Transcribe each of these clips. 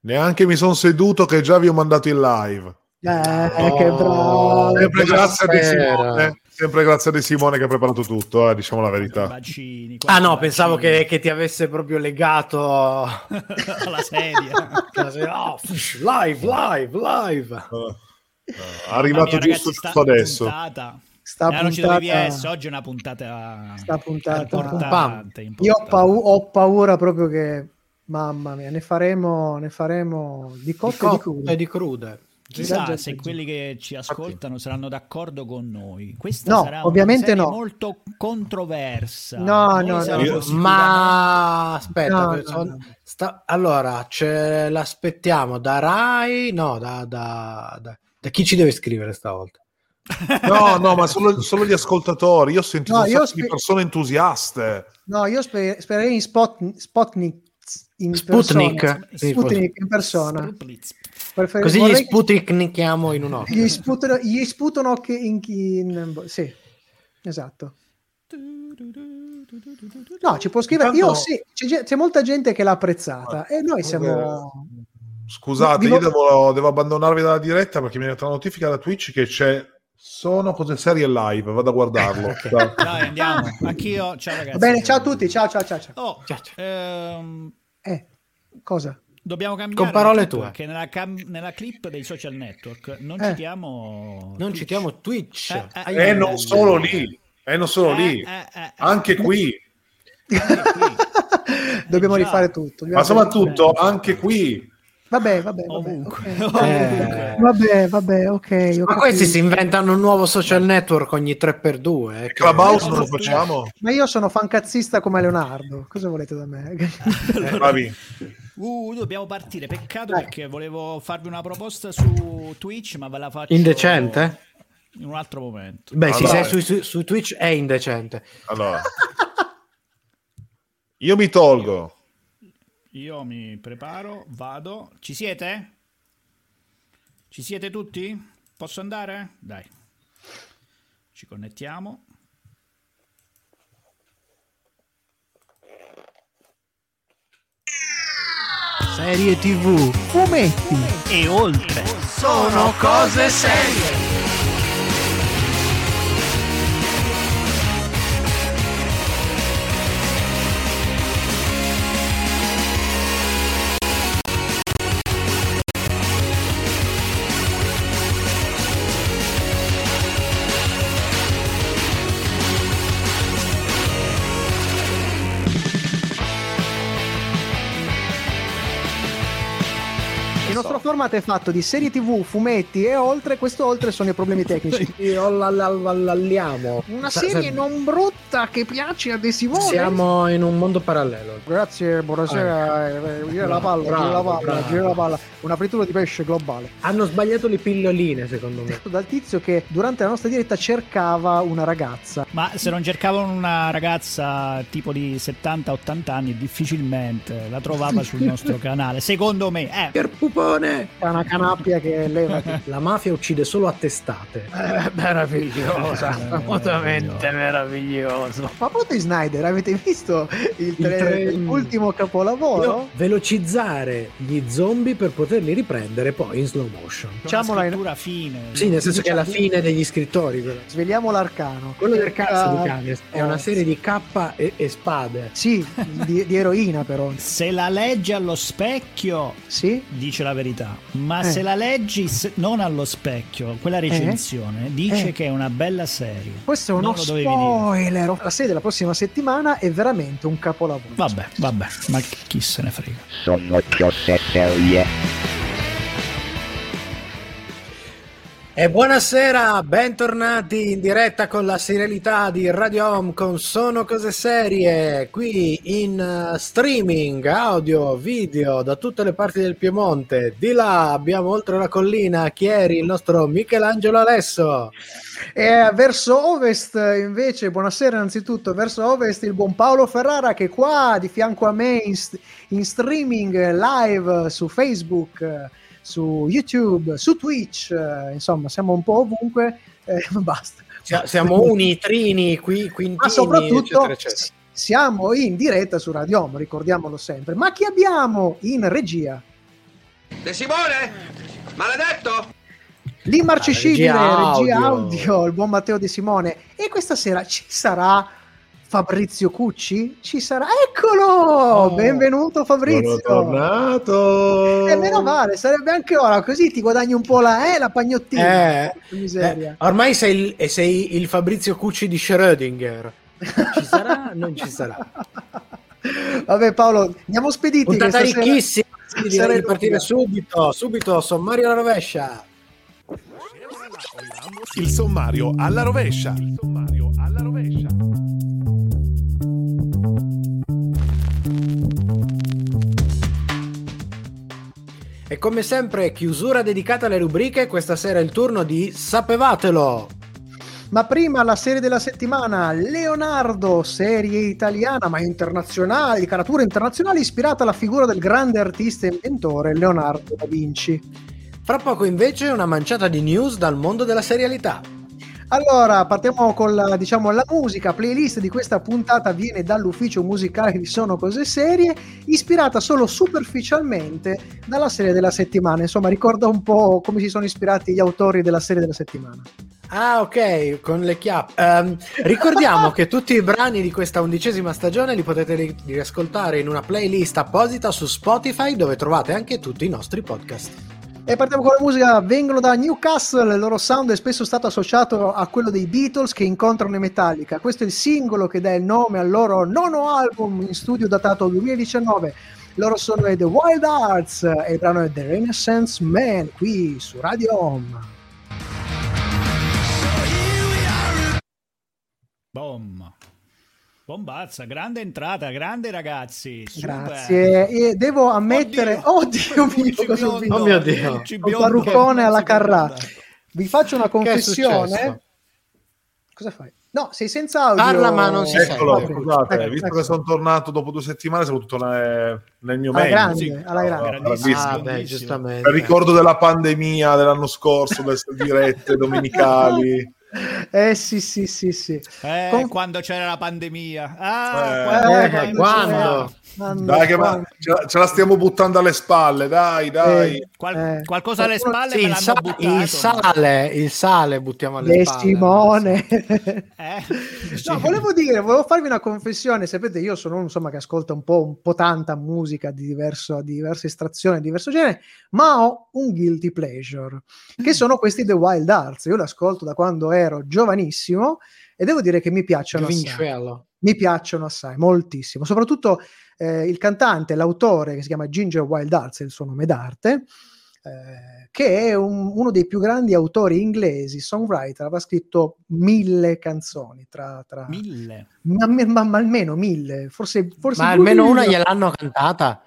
Neanche mi sono seduto che già vi ho mandato in live. Eh, oh, che bravo. Sempre grazie a Simone. Sempre grazie a De Simone che ha preparato tutto, eh, diciamo la verità. Bacini, ah no, bacini. pensavo che, che, ti avesse proprio legato alla sedia. oh, live, live, live. Uh, uh, arrivato mia, giusto, ragazzi, giusto adesso. Puntata. Sta eh, puntata... oggi è una puntata, sta puntata importante, importante. Io ho, pau- ho paura proprio che mamma mia, ne faremo, ne faremo di cotte e di crude. Di crude. Chissà se quelli che ci ascoltano saranno d'accordo con noi. Questa no, sarà ovviamente no. molto controversa. No, no, no. Io, ma aspetta, no, no, no. Sta... allora ce l'aspettiamo da Rai? No, da, da, da, da chi ci deve scrivere stavolta? No, no, ma solo, solo, gli ascoltatori. Io ho sentito no, io spe... di persone entusiaste. No, io sper- spererei in Spot- Spotnik in Sputnik, persona. Sputnik in persona. Prefer- Così gli sputniknichiamo in un occhio. Gli sputano, gli sputano che in, in, sì, esatto. No, ci può scrivere. Io sì, c'è, c'è, molta gente che l'ha apprezzata e noi siamo. Scusate, io devo, devo, abbandonarvi dalla diretta perché mi è arrivata la notifica da Twitch che c'è. Sono cose serie live, vado a guardarlo. Dai, andiamo. Anch'io. Ciao ragazzi. bene, ciao a tutti. Ciao, ciao, ciao. ciao. Oh, ciao, ciao. Ehm... Eh, cosa? Dobbiamo cambiare con parole tue che nella, cam- nella, clip dei social network non eh. citiamo non Twitch. citiamo Twitch eh, eh, e eh, non solo lì e non solo lì eh, eh, anche qui, anche qui. dobbiamo rifare tutto dobbiamo ma soprattutto anche qui Vabbè, vabbè, vabbè, okay. eh... vabbè, vabbè, ok. Ma capito. questi si inventano un nuovo social network ogni 3x2. Eh, Clubhouse non lo facciamo? Ma io sono fancazzista come Leonardo. Cosa volete da me? Bravi. Uh, dobbiamo partire. Peccato Dai. perché volevo farvi una proposta su Twitch, ma ve la faccio. Indecente? In un altro momento. Beh, allora, se sei su, su, su Twitch è indecente. Allora. Io mi tolgo. Io mi preparo, vado. Ci siete? Ci siete tutti? Posso andare? Dai. Ci connettiamo. Serie TV, fumetti e oltre. Sono cose serie. Format è fatto di serie tv, fumetti e oltre, questo oltre sono i problemi tecnici. Alliamo. Una serie non brutta che piace a De Simone. Siamo in un mondo parallelo. Grazie, buonasera. Ah. Eh, gira la palla, gira la palla, gira la palla. Una frittura di pesce globale. Hanno sbagliato le pilloline, secondo me. Dal tizio che durante la nostra diretta cercava una ragazza. Ma se non cercavano una ragazza tipo di 70-80 anni, difficilmente la trovava sul nostro canale. Secondo me, eh. Per pupone. È una canappia che leva. La mafia uccide solo a testate. Eh, meravigliosa, assolutamente meraviglioso. Ma poi Snyder, avete visto il, tre... l'ultimo capolavoro? Io, velocizzare gli zombie per poterli riprendere poi in slow motion. Facciamola in fine. Sì, nel senso che è la fine degli scrittori. Però. Sveliamo l'arcano. Quello del cazzo di cane è una serie di K e, e spade. Sì, di, di, eroina però. Se la legge allo specchio, sì? dice la verità ma eh. se la leggi non allo specchio, quella recensione eh. dice eh. che è una bella serie. Questo è uno spoiler. La serie della prossima settimana è veramente un capolavoro. Vabbè, vabbè, ma chi se ne frega. Sono cose serie. E buonasera, bentornati in diretta con la serialità di Radio Home con Sono Cose Serie, qui in uh, streaming, audio, video da tutte le parti del Piemonte. Di là abbiamo oltre la collina Chieri il nostro Michelangelo Alesso. E verso ovest invece, buonasera innanzitutto, verso ovest il buon Paolo Ferrara che è qua di fianco a me in, in streaming live su Facebook su YouTube, su Twitch, eh, insomma siamo un po' ovunque, eh, basta. Siamo unitrini, qui, quintini, Ma soprattutto eccetera, eccetera. siamo in diretta su Radio Home, ricordiamolo sempre. Ma chi abbiamo in regia? De Simone? Maledetto? L'immarcescibile Ah, regia regia audio. audio. il buon Matteo De Simone. E questa sera ci sarà Fabrizio Cucci? Ci sarà. Eccolo! Benvenuto Fabrizio. Sono tornato. E meno male, sarebbe anche ora, così ti guadagni un po' la, eh, la pagnottina. Eh. Eh, ormai sei il, e sei il Fabrizio Cucci di Schrödinger. Ci sarà? Non ci sarà. Vabbè Paolo, andiamo spediti. Puntata ricchissima. Quindi direi di partire subito. Subito, sommario alla rovescia. Il sommario alla rovescia. Il sommario alla rovescia. E come sempre, chiusura dedicata alle rubriche. Questa sera è il turno di Sapevatelo. Ma prima la serie della settimana, Leonardo, serie italiana ma internazionale, di caratura internazionale, ispirata alla figura del grande artista e inventore Leonardo da Vinci. Fra poco invece una manciata di news dal mondo della serialità. Allora, partiamo con la, diciamo, la musica. Playlist di questa puntata viene dall'ufficio musicale di Sono Cose Serie, ispirata solo superficialmente dalla serie della settimana. Insomma, ricorda un po' come si sono ispirati gli autori della serie della settimana. Ah, ok, con le chiappe. Ehm, ricordiamo che tutti i brani di questa undicesima stagione li potete ri- riascoltare in una playlist apposita su Spotify dove trovate anche tutti i nostri podcast. E partiamo con la musica, vengono da Newcastle, il loro sound è spesso stato associato a quello dei Beatles che incontrano i Metallica. Questo è il singolo che dà il nome al loro nono album in studio datato 2019. Loro sono The Wild Arts e il brano è The Renaissance Man qui su Radio Home. Bom. Bombazza, grande entrata, grande ragazzi. super. Grazie. E devo ammettere, oddio, mio, Luigi cosa ho visto? Oh mio Dio. Un parruccone alla Carrà. Vi faccio una confessione. Cosa fai? No, sei senza audio. Parla, ma non si Eccolo, sente. scusate, Ecco, visto ecco. che sono tornato dopo due settimane, sono tutto nel, nel mio Alla meglio. grande, Sì. alla grande. Ah, beh, bellissimo. giustamente. Per ricordo della pandemia dell'anno scorso, delle dirette domenicali. Eh sì, sì, sì, sì. Eh, Con- quando c'era la pandemia. Ah, Eh, quando- eh, quando? Dai, che ma- ce, la, ce la stiamo buttando alle spalle, dai, dai. Eh, Qual- Eh. qualcosa alle spalle Sì, me il, sa- buttato. il sale, il sale buttiamo alle De spalle. Simone. Eh? No, volevo dire, volevo farvi una confessione. Sapete, io sono uno insomma, che ascolta un po', un po' tanta musica di, diverso, di diversa estrazione, di diverso genere, ma ho un guilty pleasure, che sono questi The Wild Arts. Io li ascolto da quando ero giovanissimo e devo dire che mi piacciono. Vincello. Mi piacciono assai, moltissimo. Soprattutto eh, il cantante, l'autore che si chiama Ginger Wild Arts, è il suo nome d'arte, eh, che è un- uno dei più grandi autori inglesi, songwriter, aveva scritto mille canzoni, tra, tra- Mille. ma, ma- ma almeno mille, forse, forse Ma almeno una gliel'hanno cantata.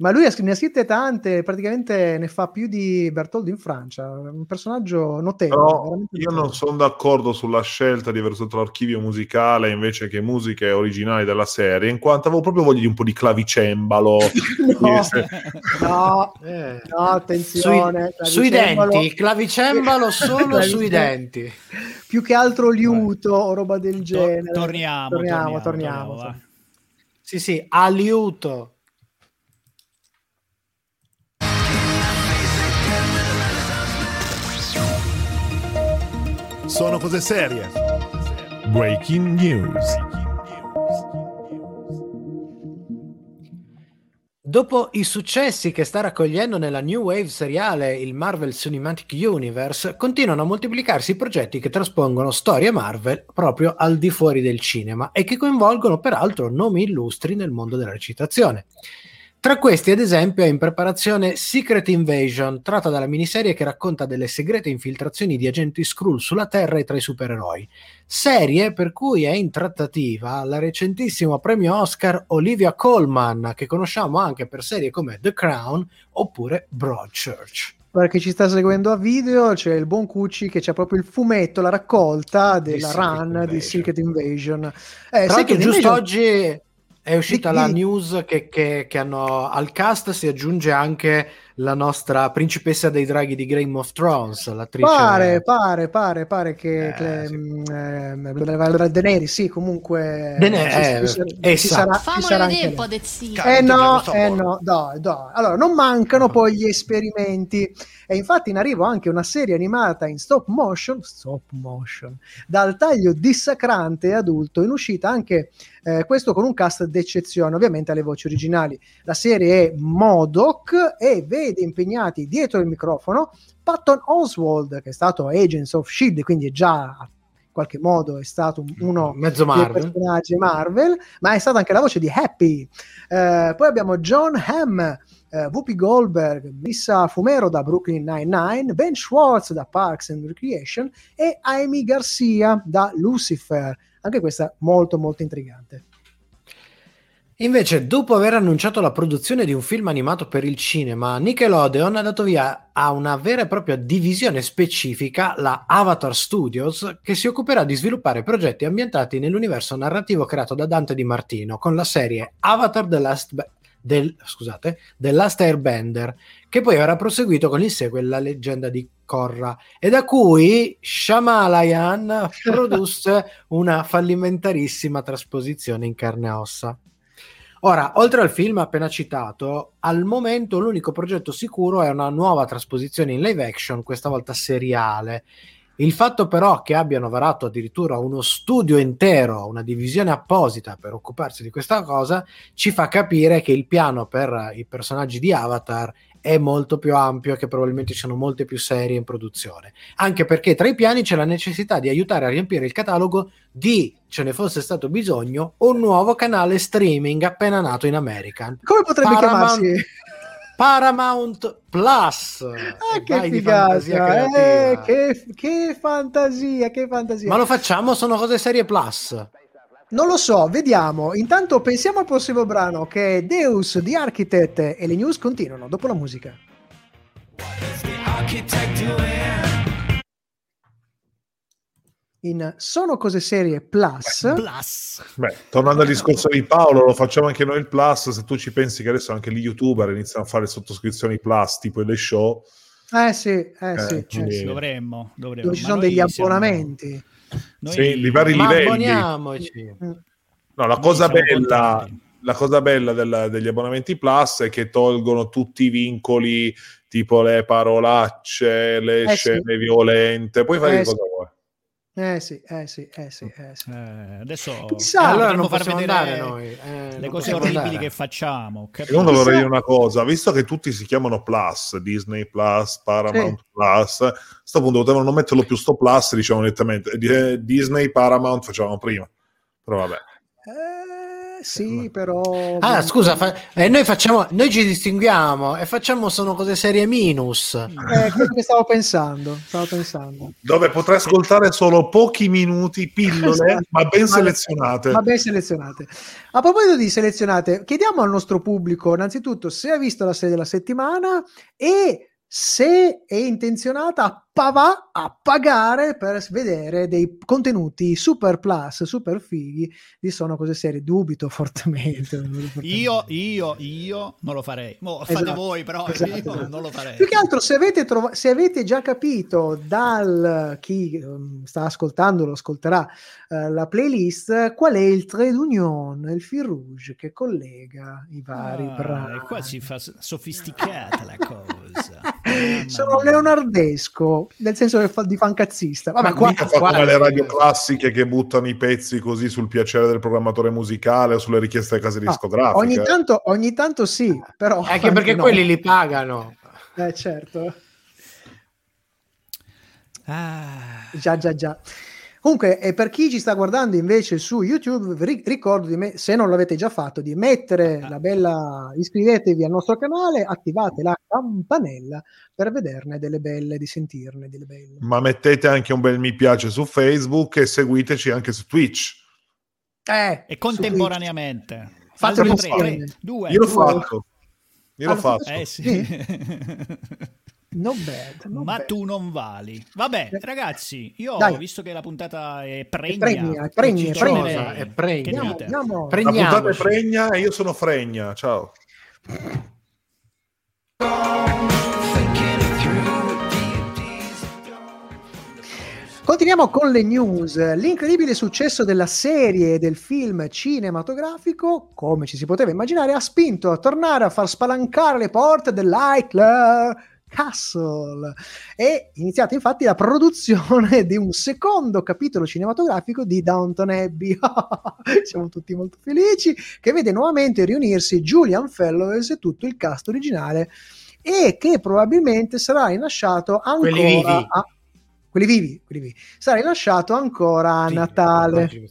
Ma lui ne ha scritte tante, praticamente ne fa più di Bertoldo in Francia, un personaggio notevole. Però io notevole. non sono d'accordo sulla scelta di aver usato l'archivio musicale invece che musiche originali della serie, in quanto avevo proprio voglia di un po' di clavicembalo. No, no, Eh. no, attenzione. Sui, denti, clavicembalo solo sui denti. più che altro liuto o roba del genere. torniamo, torniamo, torniamo, torniamo. torniamo. Sì, sì, aliuto. Sono cose serie. Breaking news. Dopo i successi che sta raccogliendo nella new wave seriale il Marvel Cinematic Universe, continuano a moltiplicarsi i progetti che traspongono storie Marvel proprio al di fuori del cinema e che coinvolgono peraltro nomi illustri nel mondo della recitazione. Tra questi, ad esempio, è in preparazione Secret Invasion, tratta dalla miniserie che racconta delle segrete infiltrazioni di agenti Skrull sulla Terra e tra i supereroi. Serie per cui è in trattativa la recentissimo premio Oscar Olivia Colman, che conosciamo anche per serie come The Crown oppure Broadchurch. Guarda che ci sta seguendo a video, c'è il buon Cucci che c'ha proprio il fumetto, la raccolta della Secret run di Invasion. Secret Invasion. Eh, Tra l'altro, Secret giusto Invasion- oggi è uscita Di- la di- news che, che- che hanno al cast si aggiunge anche la nostra principessa dei draghi di Game of Thrones, l'attrice... Pare, pare, pare, pare che Eh, che, sì. mm, eh, Daenerys, sì, comunque Daenerys, ci- eh, ci, esatto. ci sarà, ci sarà vedere anche un po' del sì. Cazzo, Eh no, eh no, dai, dai. Allora, non mancano poi gli esperimenti e infatti in arrivo anche una serie animata in stop motion, stop motion, dal taglio dissacrante adulto, in uscita anche eh, questo con un cast d'eccezione, ovviamente alle voci originali. La serie è Modoc e vede impegnati dietro il microfono Patton Oswald, che è stato Agents of Shield, quindi è già qualche modo è stato un- uno Mezzo dei Marvel. personaggi Marvel, ma è stata anche la voce di Happy. Eh, poi abbiamo John Hamm, eh, Whoopi Goldberg, Lisa Fumero da Brooklyn Nine-Nine, Ben Schwartz da Parks and Recreation e Amy Garcia da Lucifer. Anche questa molto molto intrigante. Invece, dopo aver annunciato la produzione di un film animato per il cinema, Nickelodeon ha dato via a una vera e propria divisione specifica, la Avatar Studios, che si occuperà di sviluppare progetti ambientati nell'universo narrativo creato da Dante Di Martino, con la serie Avatar The Last, Ba- del, scusate, The Last Airbender, che poi avrà proseguito con il sequel La leggenda di Korra, e da cui Shyamalan produsse una fallimentarissima trasposizione in carne e ossa. Ora, oltre al film appena citato, al momento l'unico progetto sicuro è una nuova trasposizione in live action, questa volta seriale. Il fatto però che abbiano varato addirittura uno studio intero, una divisione apposita per occuparsi di questa cosa, ci fa capire che il piano per i personaggi di Avatar è molto più ampio e che probabilmente ci sono molte più serie in produzione. Anche perché tra i piani c'è la necessità di aiutare a riempire il catalogo di, ce ne fosse stato bisogno, un nuovo canale streaming appena nato in America. Come potrebbe Paramount- chiamarsi? Paramount Plus. Ah, E che vai di fantasia figata! Eh, che, che fantasia, che fantasia. Ma lo facciamo? Sono cose serie Plus. Non lo so, vediamo. Intanto pensiamo al prossimo brano che è Deus di Architect e le news continuano dopo la musica. In Sono cose serie Plus. Plus. Beh, tornando al discorso di Paolo, lo facciamo anche noi il Plus. Se tu ci pensi che adesso anche gli youtuber iniziano a fare sottoscrizioni Plus, tipo le show, Eh sì, eh sì, eh quindi- sì. Dovremmo, dovremmo. Dove ci sono degli siamo- abbonamenti. noi- Sì, di vari Ma livelli. abboniamoci. No, la cosa siamo bella, contenti. la cosa bella del- degli abbonamenti Plus è che tolgono tutti i vincoli, tipo le parolacce, le Eh sì. scene violente. Puoi fare Eh che sì. cosa vuoi. Eh sì, eh sì, eh sì, eh sì. Eh, adesso Chissà, allora non far vedere andare noi. eh, le cose orribili andare. che facciamo. capito? Secondo vorrei dire una cosa, visto che tutti si chiamano Plus, Disney Plus, Paramount Plus, a questo punto potevano non metterlo più sto Plus, diciamo nettamente, eh, Disney, Paramount facevamo prima. Però vabbè. Eh, sì, però... Ah, scusa, fa- eh, noi, facciamo, noi ci distinguiamo e facciamo sono cose serie minus. Eh, quello che stavo pensando, stavo pensando. Dove potrai ascoltare solo pochi minuti, pillole, Esatto. ma ben selezionate. Ma ben selezionate. A proposito di selezionate, chiediamo al nostro pubblico innanzitutto se ha visto la serie della settimana e se è intenzionata a, pava- a pagare per vedere dei contenuti super plus, super fighi di Sono Cose Serie. Dubito fortemente. Io, io, io non lo farei. Mo, fate Esatto, voi, però esatto, esatto. non lo farei. Più che altro, se avete, trova- se avete già capito dal chi um, sta ascoltando, lo ascolterà eh, la playlist, qual è il trade union, il fil rouge che collega i vari Ah, brani. qua si fa sofisticata la cosa. Sono mia. Nel senso che fa, di fancazzista. Vabbè, Ma qua, mica fa qua- come le radio classiche che buttano i pezzi così sul piacere del programmatore musicale o sulle richieste delle case discografiche. ogni, tanto, ogni tanto sì, però... Anche perché no. quelli li pagano. Eh, certo. Ah, Già, già, già. Comunque, e per chi ci sta guardando invece su YouTube, vi ri- ricordo di me, se non l'avete già fatto, di mettere la bella, iscrivetevi al nostro canale, attivate la campanella per vederne delle belle, di sentirne delle belle. Ma mettete anche un bel mi piace su Facebook e seguiteci anche su Twitch. Eh, e contemporaneamente. Fate Altri un tre, insieme. tre, due. Io l'ho fatto. Io Ah, lo fatto. fate? Eh sì. No bad, no Ma bad. tu non vali. Vabbè, Eh. ragazzi, io Dai. visto che la puntata è pregna, pregna, è pregna, è cicciosa, pregna. È pregna. che Andiamo, andiamo. La puntata è pregna e io sono fregna. Ciao. Continuiamo con le news. L'incredibile successo della serie e del film cinematografico, come ci si poteva immaginare, ha spinto a tornare a far spalancare le porte dell'Highclere Castle. È iniziata infatti la produzione di un secondo capitolo cinematografico di Downton Abbey. Siamo tutti molto felici, che vede nuovamente riunirsi Julian Fellows e tutto il cast originale e che probabilmente sarà rilasciato ancora a quelli vivi, quelli vivi. sarà rilasciato ancora a Sì, Natale.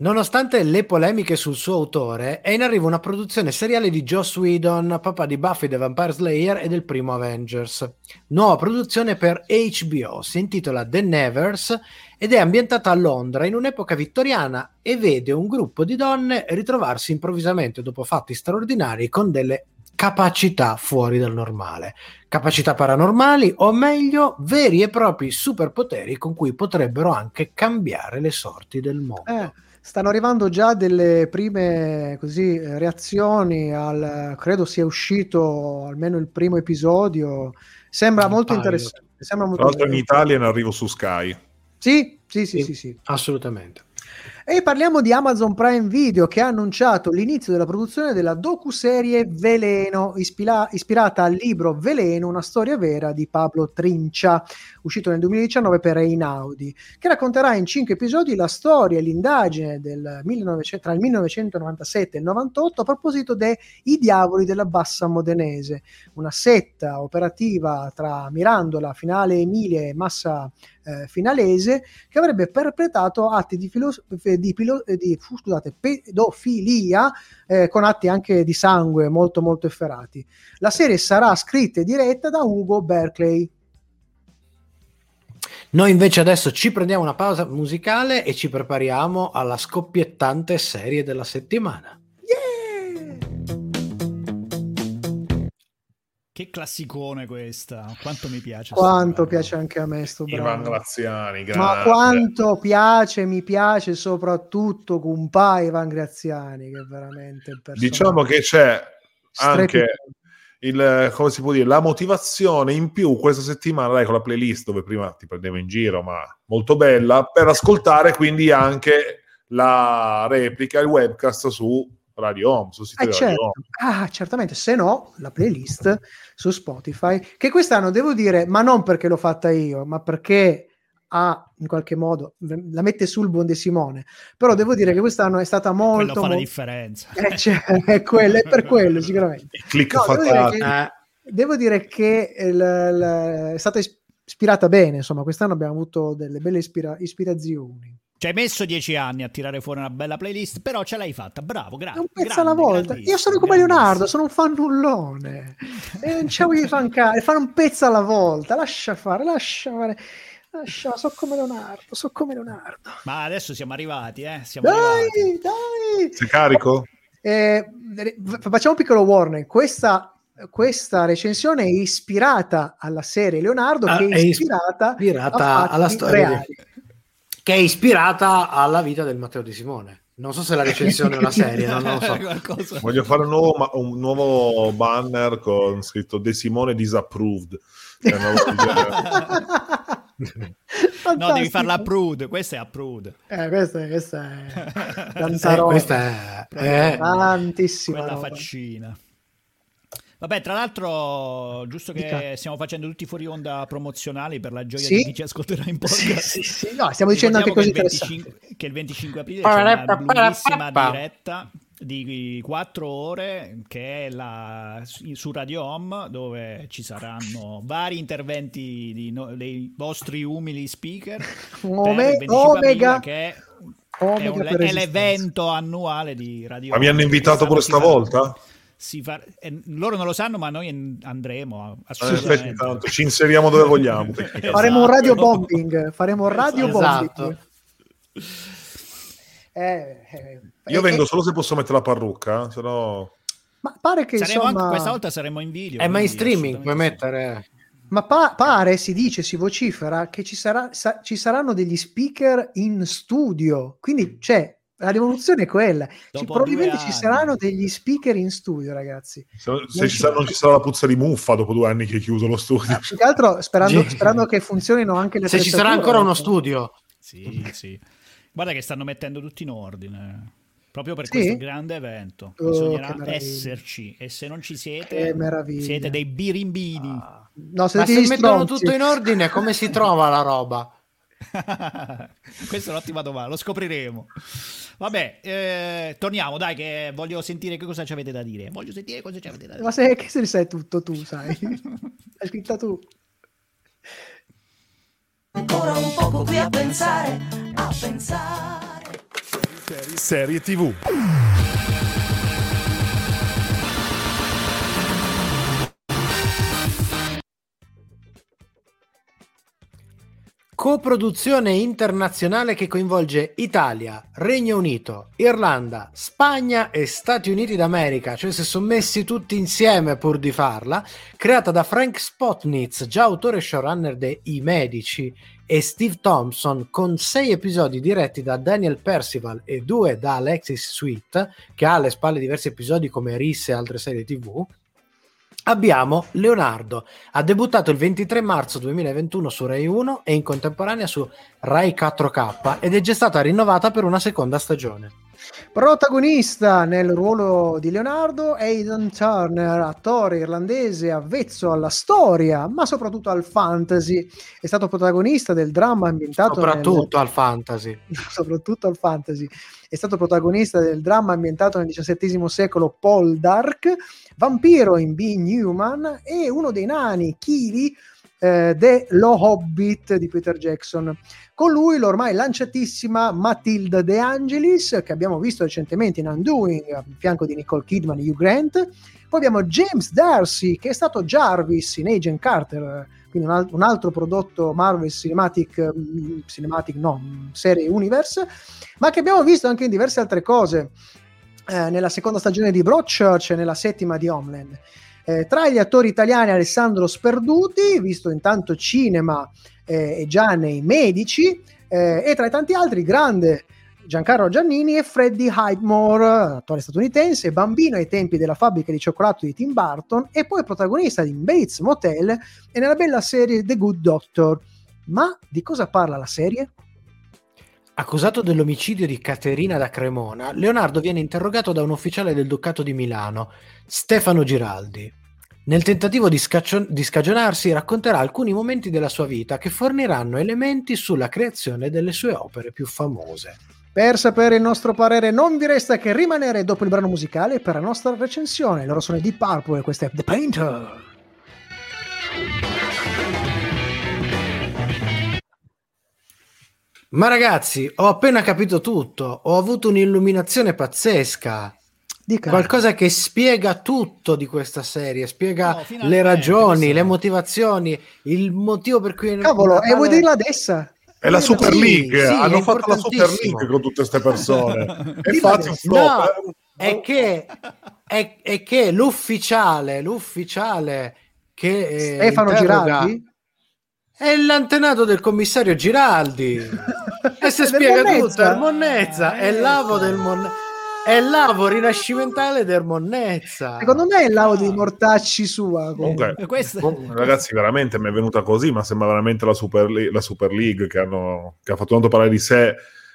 Nonostante le polemiche sul suo autore, è in arrivo una produzione seriale di Joss Whedon, papà di Buffy the Vampire Slayer e del primo Avengers. Nuova produzione per HBO, si intitola The Nevers ed è ambientata a Londra in un'epoca vittoriana e vede un gruppo di donne ritrovarsi improvvisamente dopo fatti straordinari con delle capacità fuori dal normale. Capacità paranormali o meglio veri e propri superpoteri con cui potrebbero anche cambiare le sorti del mondo. Eh, stanno arrivando già delle prime così, eh, reazioni al credo sia uscito almeno il primo episodio. Sembra Un molto pilot. interessante. Sembra molto Tra l'altro in. Italia in arrivo su Sky. Sì, sì, sì, Sì. sì, sì. Assolutamente. E parliamo di Amazon Prime Video che ha annunciato l'inizio della produzione della docuserie Veleno, ispira- ispirata al libro Veleno, una storia vera di Pablo Trincia, uscito nel 2019 per Einaudi, che racconterà in cinque episodi la storia e l'indagine del 1900 tra il 1997 e il 98 a proposito dei Diavoli della Bassa Modenese, una setta operativa tra Mirandola, Finale Emilia e Massa eh, Finalese che avrebbe perpetrato atti di, filo- di, pilo- eh, di, scusate, pedofilia eh, con atti anche di sangue molto molto efferati. La serie sarà scritta e diretta da Ugo Berkeley. Noi invece adesso ci prendiamo una pausa musicale e ci prepariamo alla scoppiettante serie della settimana. Che classicone questa, quanto mi piace. Quanto piace anche a me sto Ivan brano. Graziani, Ma quanto piace, mi piace soprattutto Kumpai Ivan Graziani, che è veramente il personaggio Diciamo che c'è anche il, come si può dire, la motivazione in più questa settimana, dai, con la playlist dove prima ti prendevo in giro, ma molto bella, per ascoltare quindi anche la replica, il webcast su Radio Home, sito Eh, certo. Home. Ah, certamente, se no la playlist su Spotify, che quest'anno devo dire, ma non perché l'ho fatta io, ma perché ha in qualche modo la mette sul buon De Simone. Però devo dire che quest'anno è stata Quello molto, fa la molto differenza. eh, cioè, è, quello, è per quello sicuramente. Il click No, devo dire che- Eh, Devo dire che il- il- è stata is- ispirata bene, insomma, quest'anno abbiamo avuto delle belle ispira- ispirazioni. Ci hai messo dieci anni a tirare fuori una bella playlist, però ce l'hai fatta. Bravo, grazie. un pezzo alla volta. Io sono come Leonardo, sono un fannullone. E non c'è di fancare, fare un pezzo alla volta. Lascia fare, lascia fare. Lascia, so come Leonardo, so come Leonardo. Ma adesso siamo arrivati, eh? Siamo arrivati. Dai, dai. Sei carico? Eh, facciamo un piccolo warning. Questa, questa recensione è ispirata alla serie Leonardo, Ah, che è è is- ispirata, ispirata a fatti alla storia di- reali. Che è ispirata alla vita del Matteo Di Simone. Non so se la recensione è una serie, no, non lo so. Qualcosa. Voglio fare un nuovo, ma- un nuovo banner con scritto De Simone disapproved. È genere. No, devi farla approved. Questa è approved. Eh, questa, è- questa è Eh, tanta roba. questa è, eh, tantissima Quella roba. faccina. Vabbè, tra l'altro, giusto che Dica. stiamo facendo tutti fuori onda promozionali per la gioia Sì. di chi ci ascolterà in podcast. Sì, sì, sì. No, stiamo dicendo anche cose il interessanti. 25 che il 25 aprile c'è una lunghissima diretta di 4 ore che è la, su Radio Home dove ci saranno vari interventi di no- dei vostri umili speaker Ome- il 25 aprile, Omega, che è, è Omega un- per è l'evento annuale di Radio Ma mi hanno Home. invitato pure stavolta? Si fa- eh, loro non lo sanno, ma noi andremo Eh, assolutamente. aspetta, tanto, ci inseriamo dove vogliamo. tecnicamente. Faremo un Esatto. radio bombing. Faremo un radio Esatto. bombing. Eh, eh, Io eh, vengo eh, solo se posso mettere la parrucca, se no... ma pare che Saremo insomma, anche- questa volta saremo in video. è mai quindi streaming, puoi mettere. ma pa- pare, si dice, si vocifera che ci, sarà, sa- ci saranno degli speaker in studio. Quindi c'è La rivoluzione è quella. Ci, probabilmente ci saranno degli speaker in studio, ragazzi. Se, se ci sarà- non ci sarà la puzza di muffa dopo due anni che è chiuso lo studio. Più che altro sperando, sperando che funzionino anche le Se ci sarà ancora uno studio. Sì, sì. Guarda che stanno mettendo tutto in ordine. Proprio per Sì? questo grande evento. Oh, Bisognerà meraviglia. esserci. E se non ci siete, siete dei birimbini. No, Ma siete se degli mettono tutto in ordine, come si trova la roba? Questa è un'ottima domanda, lo scopriremo. Vabbè, eh, torniamo, dai, che voglio sentire che cosa ci avete da dire. Voglio sentire cosa ci avete da dire. Ma se, che se ne sai tutto tu, sai? L'hai scritta tu. Ancora un poco qui a pensare, a pensare. Serie TV. Coproduzione internazionale che coinvolge Italia, Regno Unito, Irlanda, Spagna e Stati Uniti d'America, cioè si sono messi tutti insieme pur di farla, creata da Frank Spotnitz, già autore e showrunner de I Medici, e Steve Thompson, con sei episodi diretti da Daniel Percival e due da Alexis Sweet, che ha alle spalle diversi episodi come Risse e altre serie tv. Abbiamo Leonardo, ha debuttato il 23 marzo 2021 su Rai 1 e in contemporanea su Rai 4K ed è già stata rinnovata per una seconda stagione. Protagonista nel ruolo di Leonardo Aidan Turner, attore irlandese avvezzo alla storia, ma soprattutto al fantasy. È stato protagonista del dramma ambientato Soprattutto al fantasy. nel... soprattutto al fantasy. È stato protagonista del dramma ambientato nel XVII secolo Paul Dark, vampiro in Be Newman e uno dei nani Kili eh, de Lo Hobbit di Peter Jackson. Con lui l'ormai lanciatissima Matilda De Angelis, che abbiamo visto recentemente in Undoing, a fianco di Nicole Kidman e Hugh Grant. Poi abbiamo James Darcy, che è stato Jarvis in Agent Carter, quindi un, al- un altro prodotto Marvel Cinematic, mm, Cinematic no, mm, serie Universe, ma che abbiamo visto anche in diverse altre cose, eh, nella seconda stagione di Broadchurch e nella settima di Homeland. Eh, tra gli attori italiani Alessandro Sperduti, visto in tanto cinema eh, e già nei Medici, eh, e tra i tanti altri grande Giancarlo Giannini e Freddie Highmore, attore statunitense, bambino ai tempi della fabbrica di cioccolato di Tim Burton e poi protagonista di Bates Motel e nella bella serie The Good Doctor. Ma di cosa parla la serie? Accusato dell'omicidio di Caterina da Cremona, Leonardo viene interrogato da un ufficiale del Ducato di Milano, Stefano Giraldi. Nel tentativo di, scaccio- di scagionarsi racconterà alcuni momenti della sua vita che forniranno elementi sulla creazione delle sue opere più famose. Per sapere il nostro parere non vi resta che rimanere dopo il brano musicale per la nostra recensione. Loro sono i Deep Purple e questo è The Painter. Ma ragazzi, ho appena capito tutto, ho avuto un'illuminazione pazzesca. Dica. Qualcosa che spiega tutto di questa serie, spiega No, le ragioni, le motivazioni, il motivo per cui... Cavolo, e vuoi dirla adesso? È la Super Sì, League, sì, hanno fatto la Super. League con tutte queste persone. e fate un adesso. flop. No, eh. è che, è, è che l'ufficiale, l'ufficiale che eh, Stefano interroga- Giraldi? È l'antenato del commissario Giraldi e si spiega Monnezza. tutto, è il Monnezza, è l'avo del Monnezza. È l'avo rinascimentale del Monnezza. Secondo me è il lavo dei mortacci sua. Comunque, E questo- comunque, ragazzi, veramente mi è venuta così, ma sembra veramente la Super, Le- la Super League che, hanno, che ha fatto tanto parlare di sé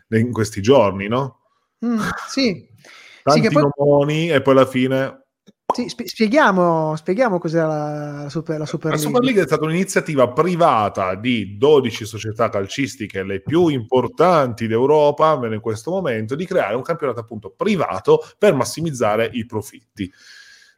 in questi giorni, no? Mm, sì. Tanti che poi- nomoni e poi alla fine... Sì, spie- spieghiamo, spieghiamo cos'è la, la Super, la Super La League. Super League è stata un'iniziativa privata di 12 società calcistiche, le più importanti d'Europa, almeno in questo momento, di creare un campionato appunto privato per massimizzare i profitti.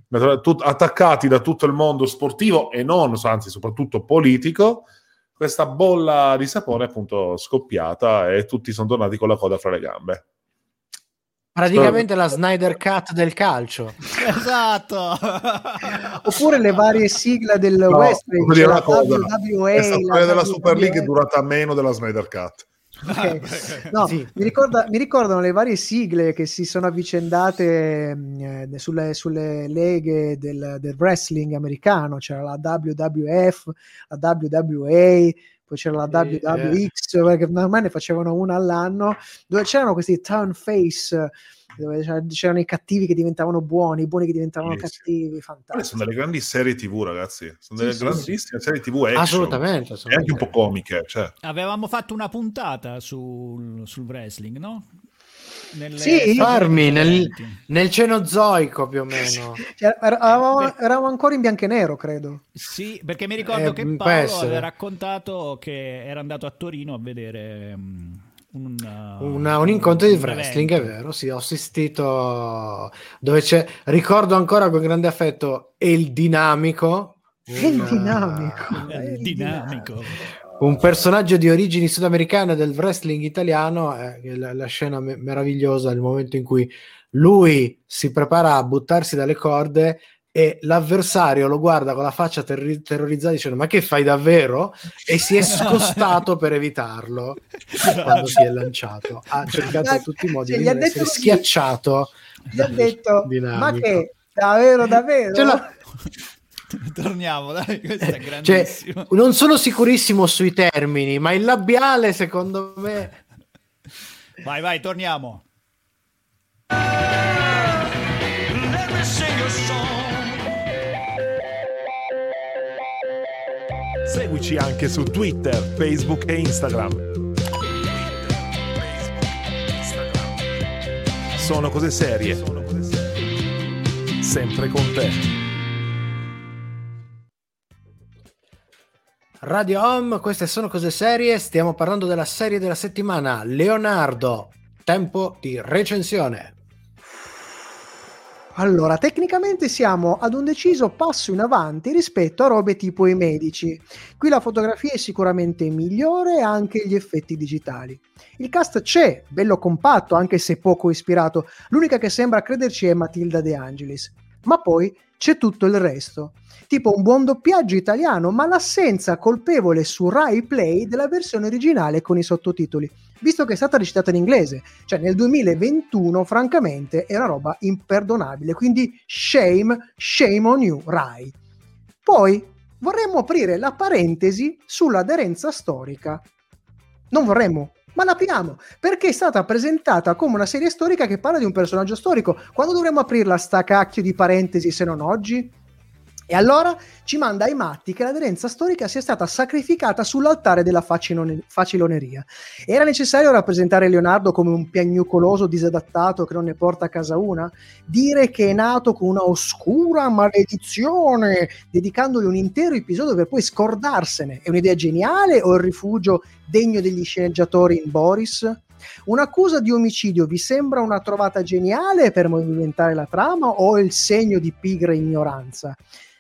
Attaccati da tutto il mondo sportivo e non, anzi soprattutto politico, questa bolla di sapone è appunto scoppiata e tutti sono tornati con la coda fra le gambe. Praticamente la Snyder Cut del calcio. Esatto. Oppure le varie sigle del No, West dire la cosa, WWE, Questa la storia della Super. League è durata meno della Snyder Cut. Ok. No, Sì. mi, ricorda- mi ricordano le varie sigle che si sono avvicendate mh, eh, sulle, sulle leghe del, del wrestling americano, c'era la WWF, la WWA, poi c'era la Sì, WWX, perché ormai ne facevano una all'anno, dove c'erano questi turn face, dove c'era- c'erano i cattivi che diventavano buoni, i buoni che diventavano Bellissimo. cattivi, fantastico. sono delle grandi serie TV, ragazzi. Sono Sì, delle sì, grandissime serie TV action. Assolutamente. E anche un po' comiche. Cioè. Avevamo fatto una puntata sul, sul wrestling, no? Nelle Sì. Farmi nel, nel Cenozoico più o meno. Cioè, er- eravamo, beh. eravamo ancora in bianco e nero, credo. Sì, perché mi ricordo Eh, che Paolo aveva raccontato che era andato a Torino a vedere mm, un, uh, Una- un incontro di un wrestling, è vero, sì, ho assistito dove c'è, ricordo ancora con grande affetto il dinamico. Il dinamico. Il dinamico. Un personaggio di origini sudamericane del wrestling italiano, eh, la, la scena me- meravigliosa, il momento in cui lui si prepara a buttarsi dalle corde e l'avversario lo guarda con la faccia terri- terrorizzata dicendo ma che fai davvero? E si è scostato per evitarlo quando si è lanciato. Ha cercato in tutti i modi Cioè, di non essere schiacciato. Gli ha detto, Dinamico. ma che, davvero, davvero? Torniamo, dai, questo è Cioè, grandissimo. non sono sicurissimo sui termini, ma il labiale secondo me Vai, vai, torniamo. Seguici anche su Twitter, Facebook e Instagram. Sono cose serie. Sempre con te. Radio Home, queste sono cose serie, stiamo parlando della serie della settimana, Leonardo, tempo di recensione. Allora, tecnicamente siamo ad un deciso passo in avanti rispetto a robe tipo i medici. Qui la fotografia è sicuramente migliore e anche gli effetti digitali. Il cast c'è, bello compatto, anche se poco ispirato. L'unica che sembra crederci è Matilda De Angelis. Ma poi c'è tutto il resto. Tipo un buon doppiaggio italiano, ma l'assenza colpevole su Rai Play della versione originale con i sottotitoli, visto che è stata recitata in inglese. Cioè nel 2021, francamente, è una roba imperdonabile. Quindi shame, shame on you, Rai. Poi vorremmo aprire la parentesi sull'aderenza storica. Non vorremmo, ma l'apriamo perché è stata presentata come una serie storica che parla di un personaggio storico. Quando dovremmo aprirla sta cacchio di parentesi se non oggi? E allora ci manda ai matti che l'aderenza storica sia stata sacrificata sull'altare della facilone- faciloneria. Era necessario rappresentare Leonardo come un piagnucoloso disadattato che non ne porta a casa una? Dire che è nato con una oscura maledizione, dedicandogli un intero episodio per poi scordarsene, è un'idea geniale o il rifugio degno degli sceneggiatori in Boris? Un'accusa di omicidio vi sembra una trovata geniale per movimentare la trama o il segno di pigra ignoranza?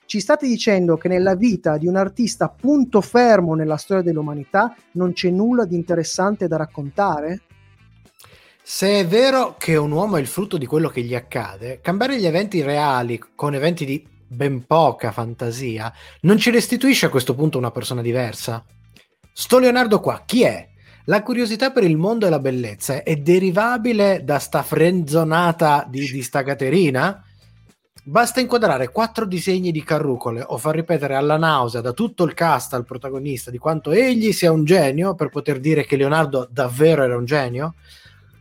Ci state dicendo che nella vita di un artista punto fermo nella storia dell'umanità non c'è nulla di interessante da raccontare? Se è vero che un uomo è il frutto di quello che gli accade, cambiare gli eventi reali con eventi di ben poca fantasia non ci restituisce a questo punto una persona diversa. Sto Leonardo qua, chi è? La curiosità per il mondo e la bellezza è derivabile da sta frenzonata di, di sta Caterina? Basta inquadrare quattro disegni di carrucole o far ripetere alla nausea da tutto il cast al protagonista di quanto egli sia un genio per poter dire che Leonardo davvero era un genio?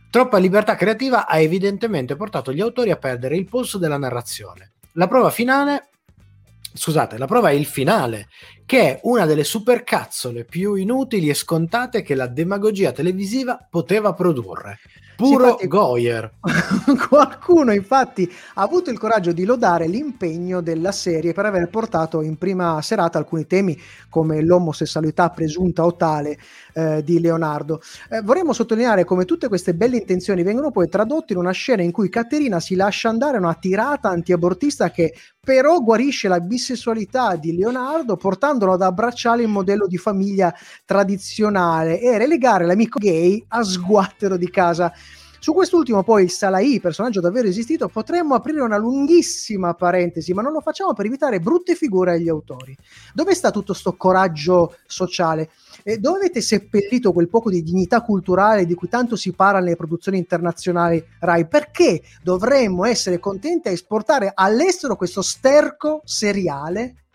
Troppa libertà creativa ha evidentemente portato gli autori a perdere il polso della narrazione. La prova finale, scusate, la prova è il finale, che è una delle supercazzole più inutili e scontate che la demagogia televisiva poteva produrre. Puro infatti- Goyer. Qualcuno infatti ha avuto il coraggio di lodare l'impegno della serie per aver portato in prima serata alcuni temi come l'omosessualità presunta o tale eh, di Leonardo. Eh, vorremmo sottolineare come tutte queste belle intenzioni vengono poi tradotte in una scena in cui Caterina si lascia andare a una tirata antiabortista che però guarisce la bisessualità di Leonardo portandolo ad abbracciare il modello di famiglia tradizionale e relegare l'amico gay a sguattero di casa. Su quest'ultimo poi il Salai, personaggio davvero esistito, potremmo aprire una lunghissima parentesi, ma non lo facciamo per evitare brutte figure agli autori. Dove sta tutto sto coraggio sociale? E dove avete seppellito quel poco di dignità culturale di cui tanto si parla nelle produzioni internazionali Rai? Perché dovremmo essere contenti a esportare all'estero questo sterco seriale?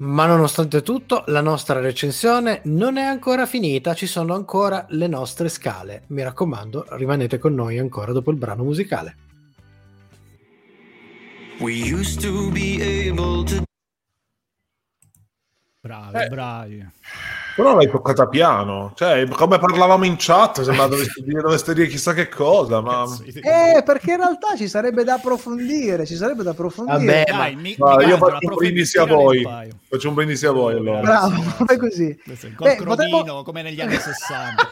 Ma nonostante tutto, la nostra recensione non è ancora finita, ci sono ancora le nostre scale. Mi raccomando, rimanete con noi ancora dopo il brano musicale. We used to be able to Bravi, Eh. bravi. Però l'hai toccata piano. Cioè, come parlavamo in chat, sembra doveste dire, doveste dire chissà che cosa, ma... Eh, perché in realtà ci sarebbe da approfondire, ci sarebbe da approfondire. Vabbè, Dai, mi, Guarda, mi io faccio un brindisi a voi. Faccio un brindisi a voi allora. Bravo, fai così. Beh, col potremmo- crodino, come negli anni 60.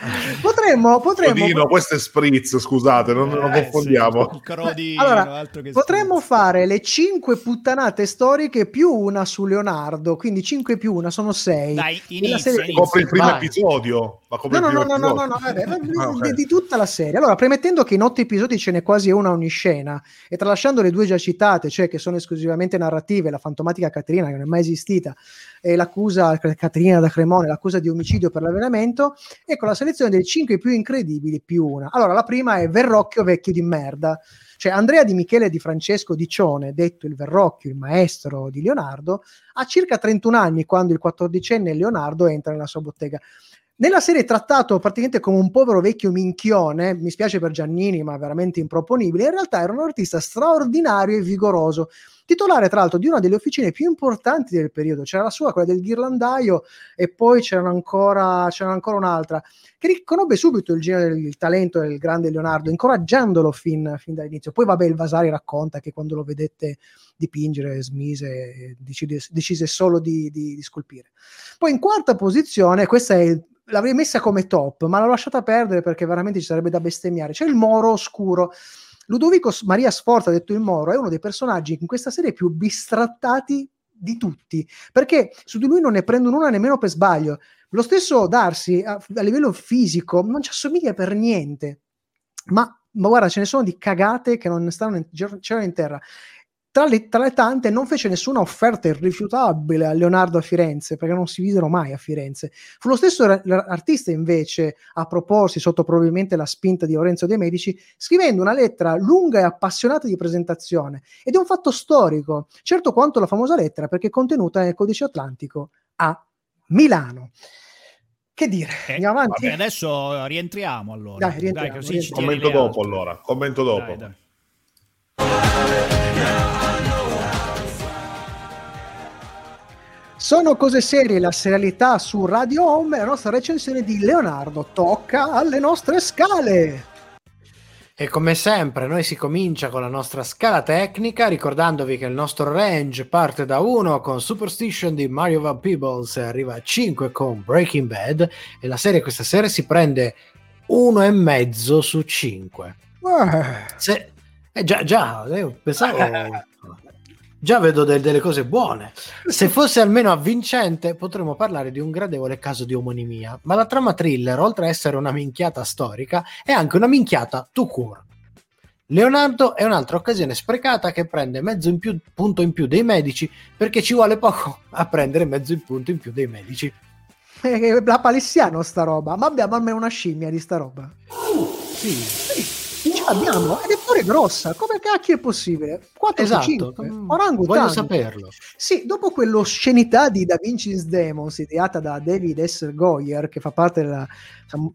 Potremmo, potremmo, Codino, questo è spritz, scusate, non, non Eh, confondiamo. sì, crodino, Allora, altro che potremmo schifo. fare le cinque puttanate storiche più una su Leonardo, quindi 5 più una sono 6. Dai, Nella inizia, inizia. Copri il primo Vai. episodio. Ma copri No, no, no, no, no, no, vabbè, di, Ah, ok. di- tutta la serie. Allora, premettendo che in otto episodi ce n'è quasi una ogni scena, e tralasciando le due già citate, cioè che sono esclusivamente narrative, la fantomatica Caterina, che non è mai esistita, e l'accusa Caterina da Cremone, l'accusa di omicidio per l'avvelenamento, ecco la selezione dei cinque più incredibili più una. Allora, la prima è Verrocchio vecchio di merda. Cioè, Andrea Di Michele Di Francesco Dicione, detto il Verrocchio, il maestro di Leonardo, ha circa 31 anni quando il quattordicenne Leonardo entra nella sua bottega. Nella serie è trattato praticamente come un povero vecchio minchione, mi spiace per Giannini, ma veramente improponibile. In realtà era un artista straordinario e vigoroso, titolare tra l'altro di una delle officine più importanti del periodo. C'era la sua, quella del ghirlandaio, e poi c'era ancora, c'era ancora un'altra, che riconobbe subito il genio del talento del grande Leonardo, incoraggiandolo fin, fin dall'inizio. Poi, vabbè, il Vasari racconta che quando lo vedette dipingere smise decide- decise solo di, di- di scolpire. Poi in quarta posizione, questa è l'avrei messa come top, ma l'ho lasciata perdere perché veramente ci sarebbe da bestemmiare. C'è il Moro Oscuro. Ludovico Maria Sforza, detto il Moro, è uno dei personaggi in questa serie più bistrattati di tutti, perché su di lui non ne prendono una nemmeno per sbaglio. Lo stesso Darsi, a, a livello fisico, non ci assomiglia per niente. Ma, ma guarda, ce ne sono di cagate che non stanno in, c'erano in terra. Tra le, tra le tante non fece nessuna offerta irrifiutabile a Leonardo a Firenze perché non si videro mai a Firenze. Fu lo stesso ra- artista invece a proporsi sotto probabilmente la spinta di Lorenzo De Medici scrivendo una lettera lunga e appassionata di presentazione ed è un fatto storico, certo quanto la famosa lettera perché è contenuta nel codice atlantico a Milano. Che dire? Eh, Andiamo avanti? Vabbè, adesso rientriamo allora. Dai, rientriamo, così ci tieni Commento dopo altre. allora, commento dopo. Dai, dai. Sono cose serie, la serialità su Radio Home e la nostra recensione di Leonardo. Tocca alle nostre scale. E come sempre, noi si comincia con la nostra scala tecnica, ricordandovi che il nostro range parte da 1 con Superstition di Mario Van Peebles e arriva a 5 con Breaking Bad e la serie questa sera si prende 1,5 su 5. Eh, Se, eh, già, già, io pensavo... Già vedo de- delle cose buone. Se fosse almeno avvincente, potremmo parlare di un gradevole caso di omonimia. Ma la trama thriller, oltre a essere una minchiata storica, è anche una minchiata tout court. Leonardo è un'altra occasione sprecata che prende mezzo in più, punto in più dei medici perché ci vuole poco a prendere mezzo in punto in più dei medici. è la palessiano sta roba, ma abbiamo almeno una scimmia di sta roba. Sì, Ce l'abbiamo ed è pure grossa. Come cacchio è possibile? 4 esatto. 5. Mm, Orangutan. Voglio saperlo. Sì, dopo quell'oscenità di Da Vinci's Demons ideata da David S. Goyer, che fa parte della,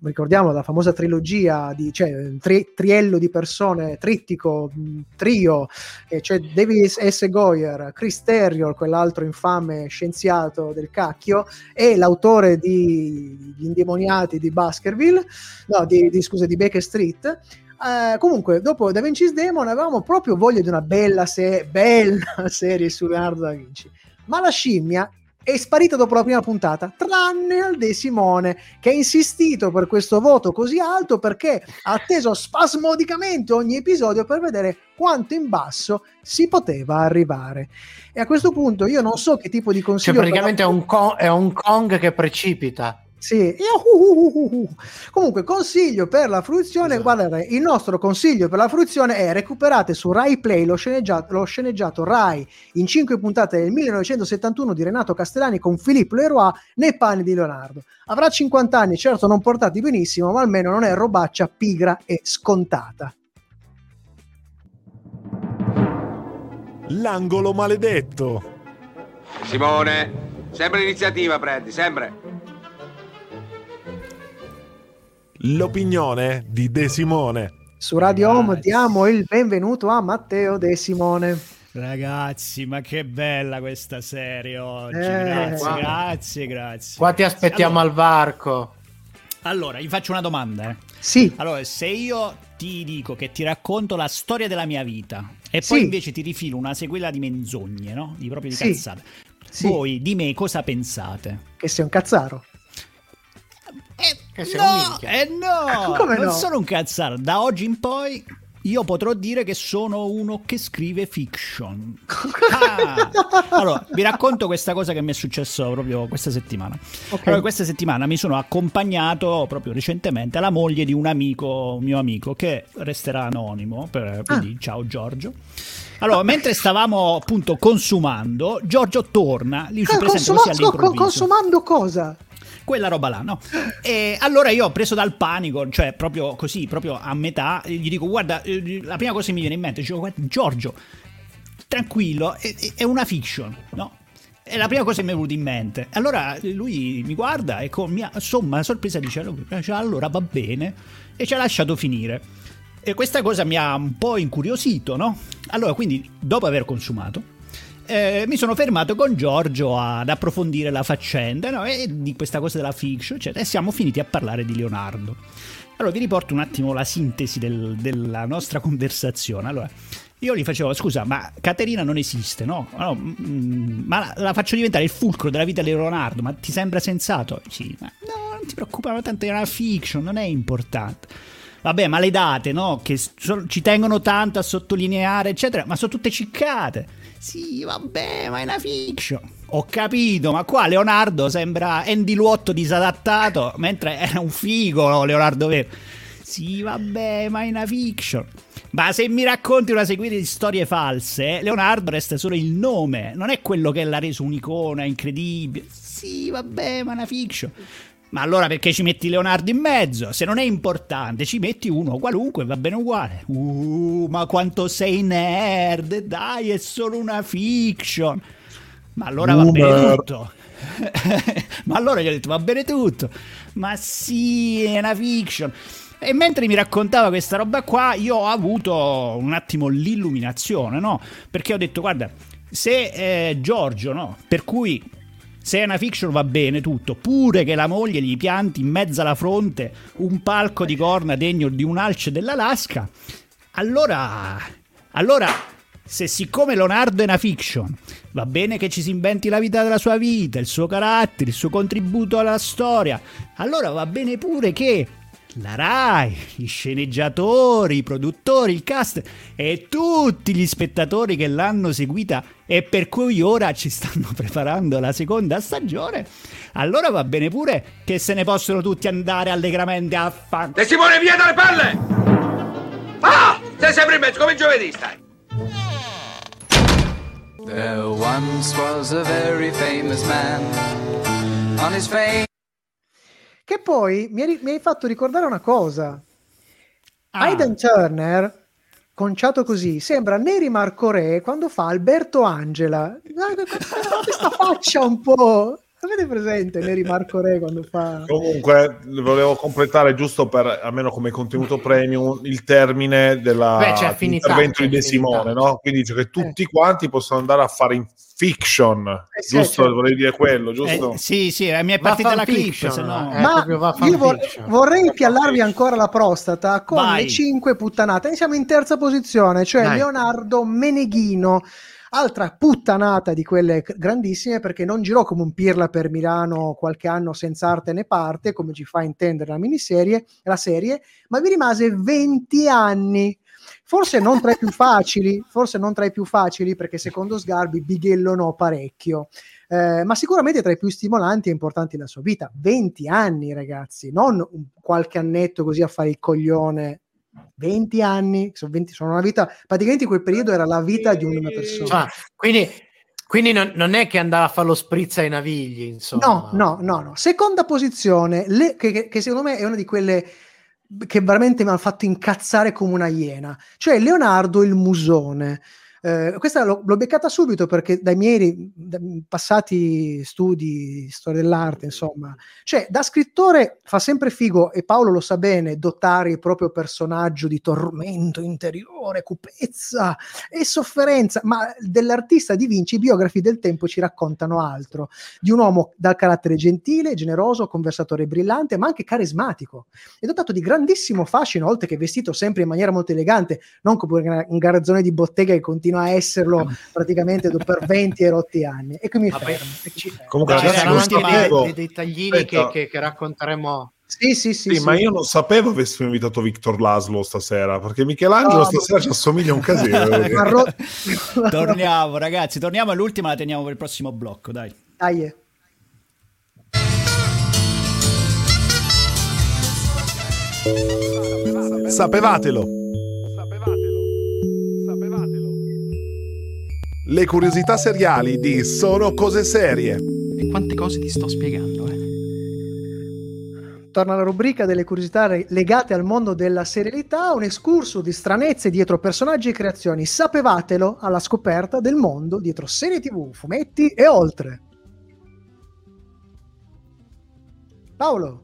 ricordiamo, della famosa trilogia, di, cioè tri- triello di persone, trittico, mh, trio, e cioè David S. Goyer, Chris Terrier, quell'altro infame scienziato del cacchio, e l'autore di Gli indemoniati di Baskerville, no, di, di, scusa, di Baker Street. Eh, comunque, dopo Da Vinci's Demon avevamo proprio voglia di una bella, se- bella serie su Leonardo da Vinci. Ma la scimmia è sparita dopo la prima puntata, tranne al De Simone, che ha insistito per questo voto così alto perché ha atteso spasmodicamente ogni episodio per vedere quanto in basso si poteva arrivare. E a questo punto io non so che tipo di Cioè, consiglio... praticamente è un, Kong, è un Kong che precipita. Sì, uh, uh, uh. comunque consiglio per la fruizione, Esatto. guardate, il nostro consiglio per la fruizione è recuperate su Rai Play lo sceneggiato, lo sceneggiato Rai in 5 puntate del 1971 di Renato Castellani con Filippo Leroy nei panni di Leonardo. Avrà 50 anni, certo non portati benissimo, ma almeno non è robaccia pigra e scontata. L'angolo maledetto. Simone, sempre l'iniziativa prendi, sempre. L'opinione di De Simone. Su Radio Home diamo il benvenuto a Matteo De Simone. Ragazzi, ma che bella questa serie oggi. Eh, grazie, grazie, grazie. Qua ti aspettiamo al varco. Allora, vi faccio una domanda. eh. Sì, Allora, se io ti dico che ti racconto la storia della mia vita e Sì. poi invece ti rifilo una sequela di menzogne, no? Di proprio di Sì. cazzate. Sì. Voi di me cosa pensate? che sei un cazzaro. Eh, Che sei un no, minchia. eh no, Come non no? sono un cazzaro. Da oggi in poi io potrò dire che sono uno che scrive fiction. Ah! Allora, vi racconto questa cosa che mi è successo proprio questa settimana. Ok. Allora, questa settimana mi sono accompagnato proprio recentemente alla moglie di un amico, mio amico, che resterà anonimo, per- quindi ciao Giorgio. Allora, mentre stavamo appunto consumando, Giorgio torna, lì si Ah, presenta consuma- così co- co- all'improvviso consumando cosa? Quella roba là, no? E allora io ho preso dal panico, cioè proprio così, proprio a metà, gli dico guarda, eh, la prima cosa che mi viene in mente, dicevo guarda Giorgio, tranquillo, è, è una fiction, no? È la prima cosa che mi è venuta in mente. Allora lui mi guarda e con mia somma sorpresa dice allora va bene e ci ha lasciato finire. E questa cosa mi ha un po' incuriosito, no? Allora quindi dopo aver consumato eh, mi sono fermato con Giorgio ad approfondire la faccenda no? e di questa cosa della fiction, eccetera, e siamo finiti a parlare di Leonardo. Allora vi riporto un attimo la sintesi del- della nostra conversazione. Allora, io gli facevo, scusa, ma Caterina non esiste, no? No, mm, ma la, la faccio diventare il fulcro della vita di Leonardo, ma ti sembra sensato? Sì, ma no, non ti preoccupare, tanto è una fiction, non è importante. Vabbè, ma le date, no? Che ci tengono tanto a sottolineare, eccetera, ma sono tutte ciccate. Sì, vabbè, ma è una fiction. Ho capito, ma qua Leonardo sembra Andy Luotto disadattato, mentre era un figo Leonardo vero. Sì, vabbè, ma è una fiction. Ma se mi racconti una sequela di storie false, Leonardo resta solo il nome, non è quello che l'ha reso un'icona incredibile. Sì, vabbè, ma è una fiction. Ma allora perché ci metti Leonardo in mezzo? Se non è importante, ci metti uno qualunque, va bene uguale. Uh, ma quanto sei nerd, dai, è solo una fiction. Ma allora va bene Boomer. tutto. ma allora gli ho detto va bene tutto. Ma sì, è una fiction. E mentre mi raccontava questa roba qua, io ho avuto un attimo l'illuminazione, no? Perché ho detto, guarda, se eh, Giorgio, no? Per cui se è una fiction va bene tutto, pure che la moglie gli pianti in mezzo alla fronte un palco di corna degno di un alce dell'Alaska, allora, allora, se siccome Leonardo è una fiction, va bene che ci si inventi la vita della sua vita, il suo carattere, il suo contributo alla storia, allora va bene pure che la Rai, gli sceneggiatori, i produttori, il cast e tutti gli spettatori che l'hanno seguita e per cui ora ci stanno preparando la seconda stagione, allora va bene pure che se ne possono tutti andare allegramente a fan. De Simone, via dalle palle! Ah! Sei sempre in mezzo, come giovedì stai. There once was a very famous man. On his fame. Che poi mi hai, mi hai fatto ricordare una cosa. Ah. Aiden Turner, conciato così, sembra Neri Marco Re quando fa Alberto Angela. Questa faccia un po'... Avete presente Neri Marco Re quando fa... Comunque, volevo completare giusto per almeno come contenuto premium il termine dell'intervento di De. Simone, no? Quindi dice che tutti quanti possono andare a fare in fiction, Eh sì, giusto? certo. Vorrei dire quello, giusto? Eh, sì, sì, eh, mi è partita la clip, se no... eh. Ma io vor- vorrei piallarvi ancora la prostata con Vai. le 5 puttanate. E siamo in terza posizione, cioè Dai. Leonardo Meneghino. Altra puttanata di quelle grandissime perché non girò come un pirla per Milano qualche anno senza arte né parte, come ci fa intendere la miniserie, la serie, ma vi rimase 20 anni. Forse non tra i più facili, forse non tra i più facili perché secondo Sgarbi bighellonò parecchio. Eh, ma sicuramente tra i più stimolanti e importanti della sua vita. 20 anni, ragazzi, non qualche annetto così a fare il coglione. 20 anni, sono, 20 sono una vita, praticamente in quel periodo era la vita di una persona. Cioè, quindi quindi non, non è che andava a fare lo spritz ai navigli, insomma. No, no, no, no. Seconda posizione, le- che, che- che secondo me è una di quelle che veramente mi hanno fatto incazzare come una iena, cioè Leonardo il Musone. Eh, questa l'ho, l'ho beccata subito perché dai miei da- passati studi di storia dell'arte, insomma, cioè da scrittore fa sempre figo, e Paolo lo sa bene, dotare il proprio personaggio di tormento interiore, cupezza e sofferenza, ma dell'artista di Vinci i biografi del tempo ci raccontano altro, di un uomo dal carattere gentile, generoso, conversatore brillante, ma anche carismatico, è dotato di grandissimo fascino, oltre che vestito sempre in maniera molto elegante, non come un garzone di bottega che continua a esserlo praticamente do- per 20 e rotti anni. E qui mi poi- fermo. Ci- Comunque, saranno non anche dei, sapevo- dei dettaglini che, che- che racconteremo. Sì, sì, sì. Sì, sì. ma io non sapevo avessimo invitato Victor Laslo stasera, perché Michelangelo No, stasera ci assomiglia un casino. torniamo, ragazzi, torniamo all'ultima, la teniamo per il prossimo blocco, dai. Dai, eh. Sapevatelo. Le curiosità seriali di Sono cose serie. E quante cose ti sto spiegando, eh? torna alla rubrica delle curiosità legate al mondo della serialità, un escurso di stranezze dietro personaggi e creazioni. Sapevatelo alla scoperta del mondo dietro serie TV, fumetti e oltre. Paolo?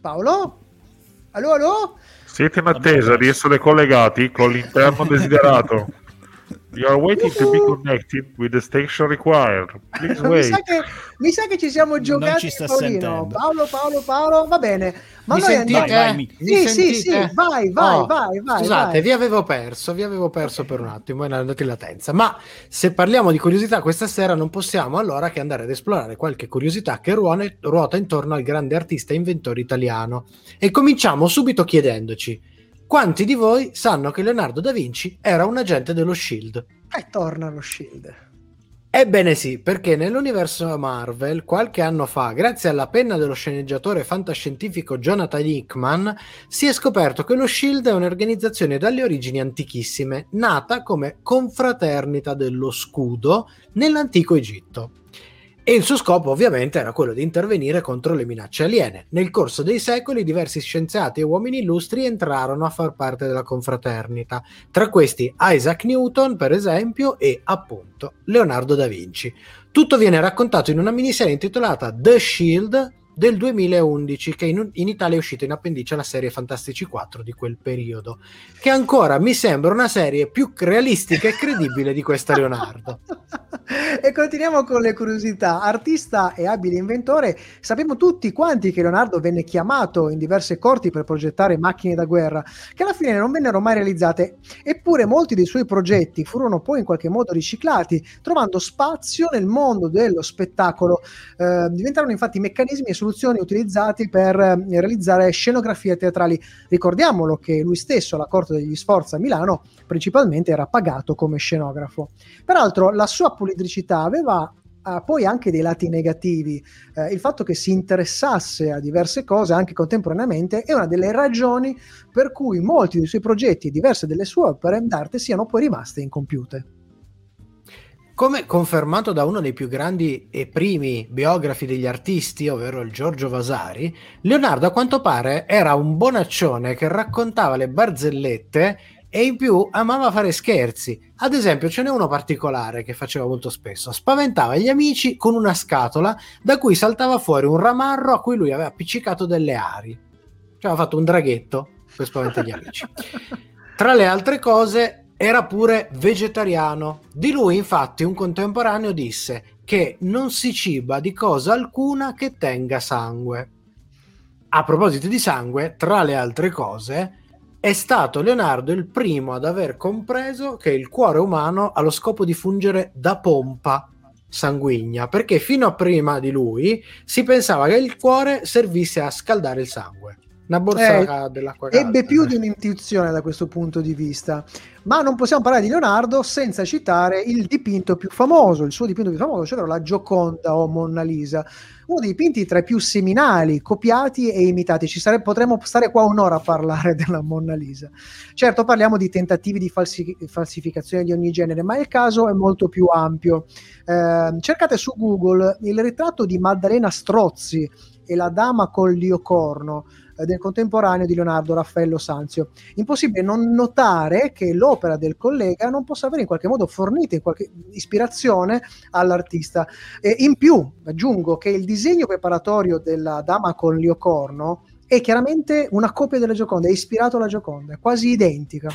Paolo? Allo, allo? Siete in attesa di essere collegati con l'interno desiderato. You are waiting to be connected with the station required. Please mi, wait. sa che, mi sa che ci siamo giocati, ci sta Paolino. sentendo. Paolo, Paolo, Paolo, va bene. Ma Mi noi sentite? andiamo... Vai, mi- Mi Sì, sì, sì, vai, vai, Oh, vai, vai. Scusate, vai. vi avevo perso, vi avevo perso per un attimo, era andata in latenza. Ma se parliamo di curiosità questa sera, non possiamo allora che andare ad esplorare qualche curiosità che ruone- ruota intorno al grande artista e inventore italiano. E cominciamo subito chiedendoci: quanti di voi sanno che Leonardo da Vinci era un agente dello Shield? E torna lo Shield. Ebbene sì, perché nell'universo Marvel qualche anno fa, grazie alla penna dello sceneggiatore fantascientifico Jonathan Hickman, si è scoperto che lo Shield è un'organizzazione dalle origini antichissime, nata come confraternita dello scudo nell'antico Egitto. E il suo scopo ovviamente era quello di intervenire contro le minacce aliene. Nel corso dei secoli diversi scienziati e uomini illustri entrarono a far parte della confraternita, tra questi Isaac Newton per esempio e appunto Leonardo da Vinci. Tutto viene raccontato in una miniserie intitolata The Shield del 2011 che in, in Italia è uscita in appendice alla serie Fantastici 4 di quel periodo, che ancora mi sembra una serie più realistica e credibile di questa Leonardo. e continuiamo con le curiosità. Artista e abile inventore, sappiamo tutti quanti che Leonardo venne chiamato in diverse corti per progettare macchine da guerra, che alla fine non vennero mai realizzate, eppure molti dei suoi progetti furono poi in qualche modo riciclati, trovando spazio nel mondo dello spettacolo. Eh, diventarono infatti meccanismi e soluzioni utilizzati per eh, realizzare scenografie teatrali. Ricordiamolo che lui stesso alla corte degli Sforza a Milano principalmente era pagato come scenografo. Peraltro la sua poliedricità aveva ha poi anche dei lati negativi. Eh, il fatto che si interessasse a diverse cose anche contemporaneamente è una delle ragioni per cui molti dei suoi progetti e diverse delle sue opere d'arte siano poi rimaste incompiute. Come confermato da uno dei più grandi e primi biografi degli artisti, ovvero il Giorgio Vasari, Leonardo a quanto pare era un bonaccione che raccontava le barzellette e in più amava fare scherzi. Ad esempio, ce n'è uno particolare che faceva molto spesso: spaventava gli amici con una scatola da cui saltava fuori un ramarro a cui lui aveva appiccicato delle ari. Cioè, aveva fatto un draghetto per spaventare gli amici. Tra le altre cose, era pure vegetariano. Di lui, infatti, un contemporaneo disse che non si ciba di cosa alcuna che tenga sangue. A proposito di sangue, tra le altre cose, è stato Leonardo il primo ad aver compreso che il cuore umano ha lo scopo di fungere da pompa sanguigna, perché fino a prima di lui si pensava che il cuore servisse a scaldare il sangue. Una borsa Eh, dell'acqua calda. Ebbe più di un'intuizione da questo punto di vista, ma non possiamo parlare di Leonardo senza citare il dipinto più famoso, il suo dipinto più famoso, cioè la Gioconda o Monna Lisa, uno dei dipinti tra i più seminali, copiati e imitati. Ci sare- potremmo stare qua un'ora a parlare della Monna Lisa. Certo, parliamo di tentativi di falsi- falsificazione di ogni genere, ma il caso è molto più ampio. Eh, cercate su Google il ritratto di Maddalena Strozzi e la dama col liocorno. Eh, del contemporaneo di Leonardo Raffaello Sanzio. Impossibile non notare che l'opera del collega non possa avere in qualche modo fornito in qualche ispirazione all'artista. E in più, aggiungo che il disegno preparatorio della dama con Liocorno è chiaramente una copia della Gioconda, è ispirato alla Gioconda, è quasi identica.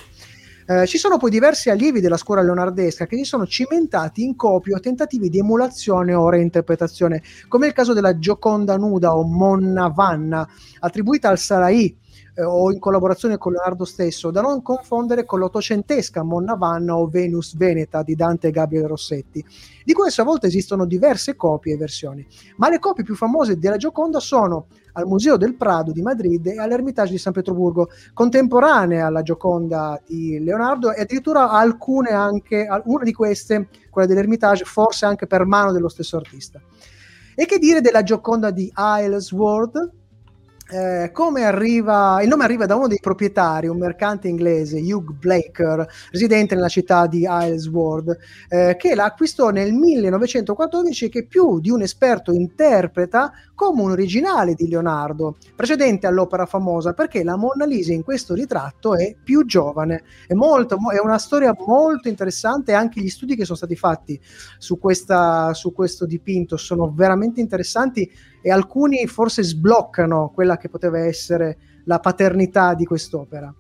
Eh, ci sono poi diversi allievi della scuola leonardesca che si sono cimentati in copie o tentativi di emulazione o reinterpretazione, come il caso della Gioconda nuda o Monna Vanna, attribuita al Sarai, eh, o in collaborazione con Leonardo stesso, da non confondere con l'ottocentesca Monna Vanna o Venus Veneta di Dante e Gabriele Rossetti, di cui a sua volta esistono diverse copie e versioni. Ma le copie più famose della Gioconda sono al Museo del Prado di Madrid e all'Ermitage di San Pietroburgo, contemporanee alla Gioconda di Leonardo e addirittura alcune anche, una di queste, quella dell'Ermitage, forse anche per mano dello stesso artista. E che dire della Gioconda di Aylesworth, eh, come arriva, il nome arriva da uno dei proprietari, un mercante inglese, Hugh Blaker, residente nella città di Aylesworth, eh, che la nel 1914 e che più di un esperto interpreta come un originale di Leonardo, precedente all'opera famosa, perché la Monna Lisa in questo ritratto è più giovane. È, molto, è una storia molto interessante e anche gli studi che sono stati fatti su, questa, su questo dipinto sono veramente interessanti e alcuni forse sbloccano quella che poteva essere la paternità di quest'opera.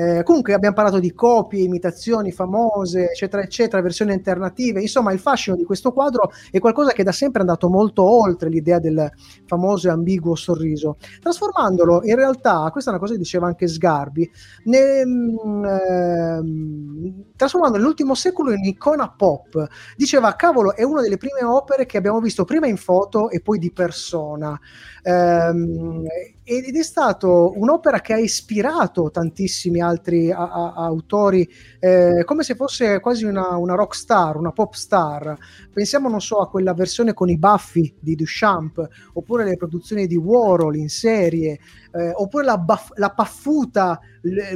Eh, comunque abbiamo parlato di copie, imitazioni famose, eccetera, eccetera, versioni alternative. Insomma, il fascino di questo quadro è qualcosa che da sempre è andato molto oltre l'idea del famoso e ambiguo sorriso, trasformandolo in realtà, questa è una cosa che diceva anche Sgarbi, ne, ehm, trasformando nell'ultimo secolo in icona pop. Diceva, cavolo, è una delle prime opere che abbiamo visto prima in foto e poi di persona. Ehm, ed è stato un'opera che ha ispirato tantissimi altri a- a- autori, eh, come se fosse quasi una, una, rock star, una pop star. Pensiamo, non so, a quella versione con i baffi di Duchamp, oppure le produzioni di Warhol in serie, eh, oppure la, baff- la paffuta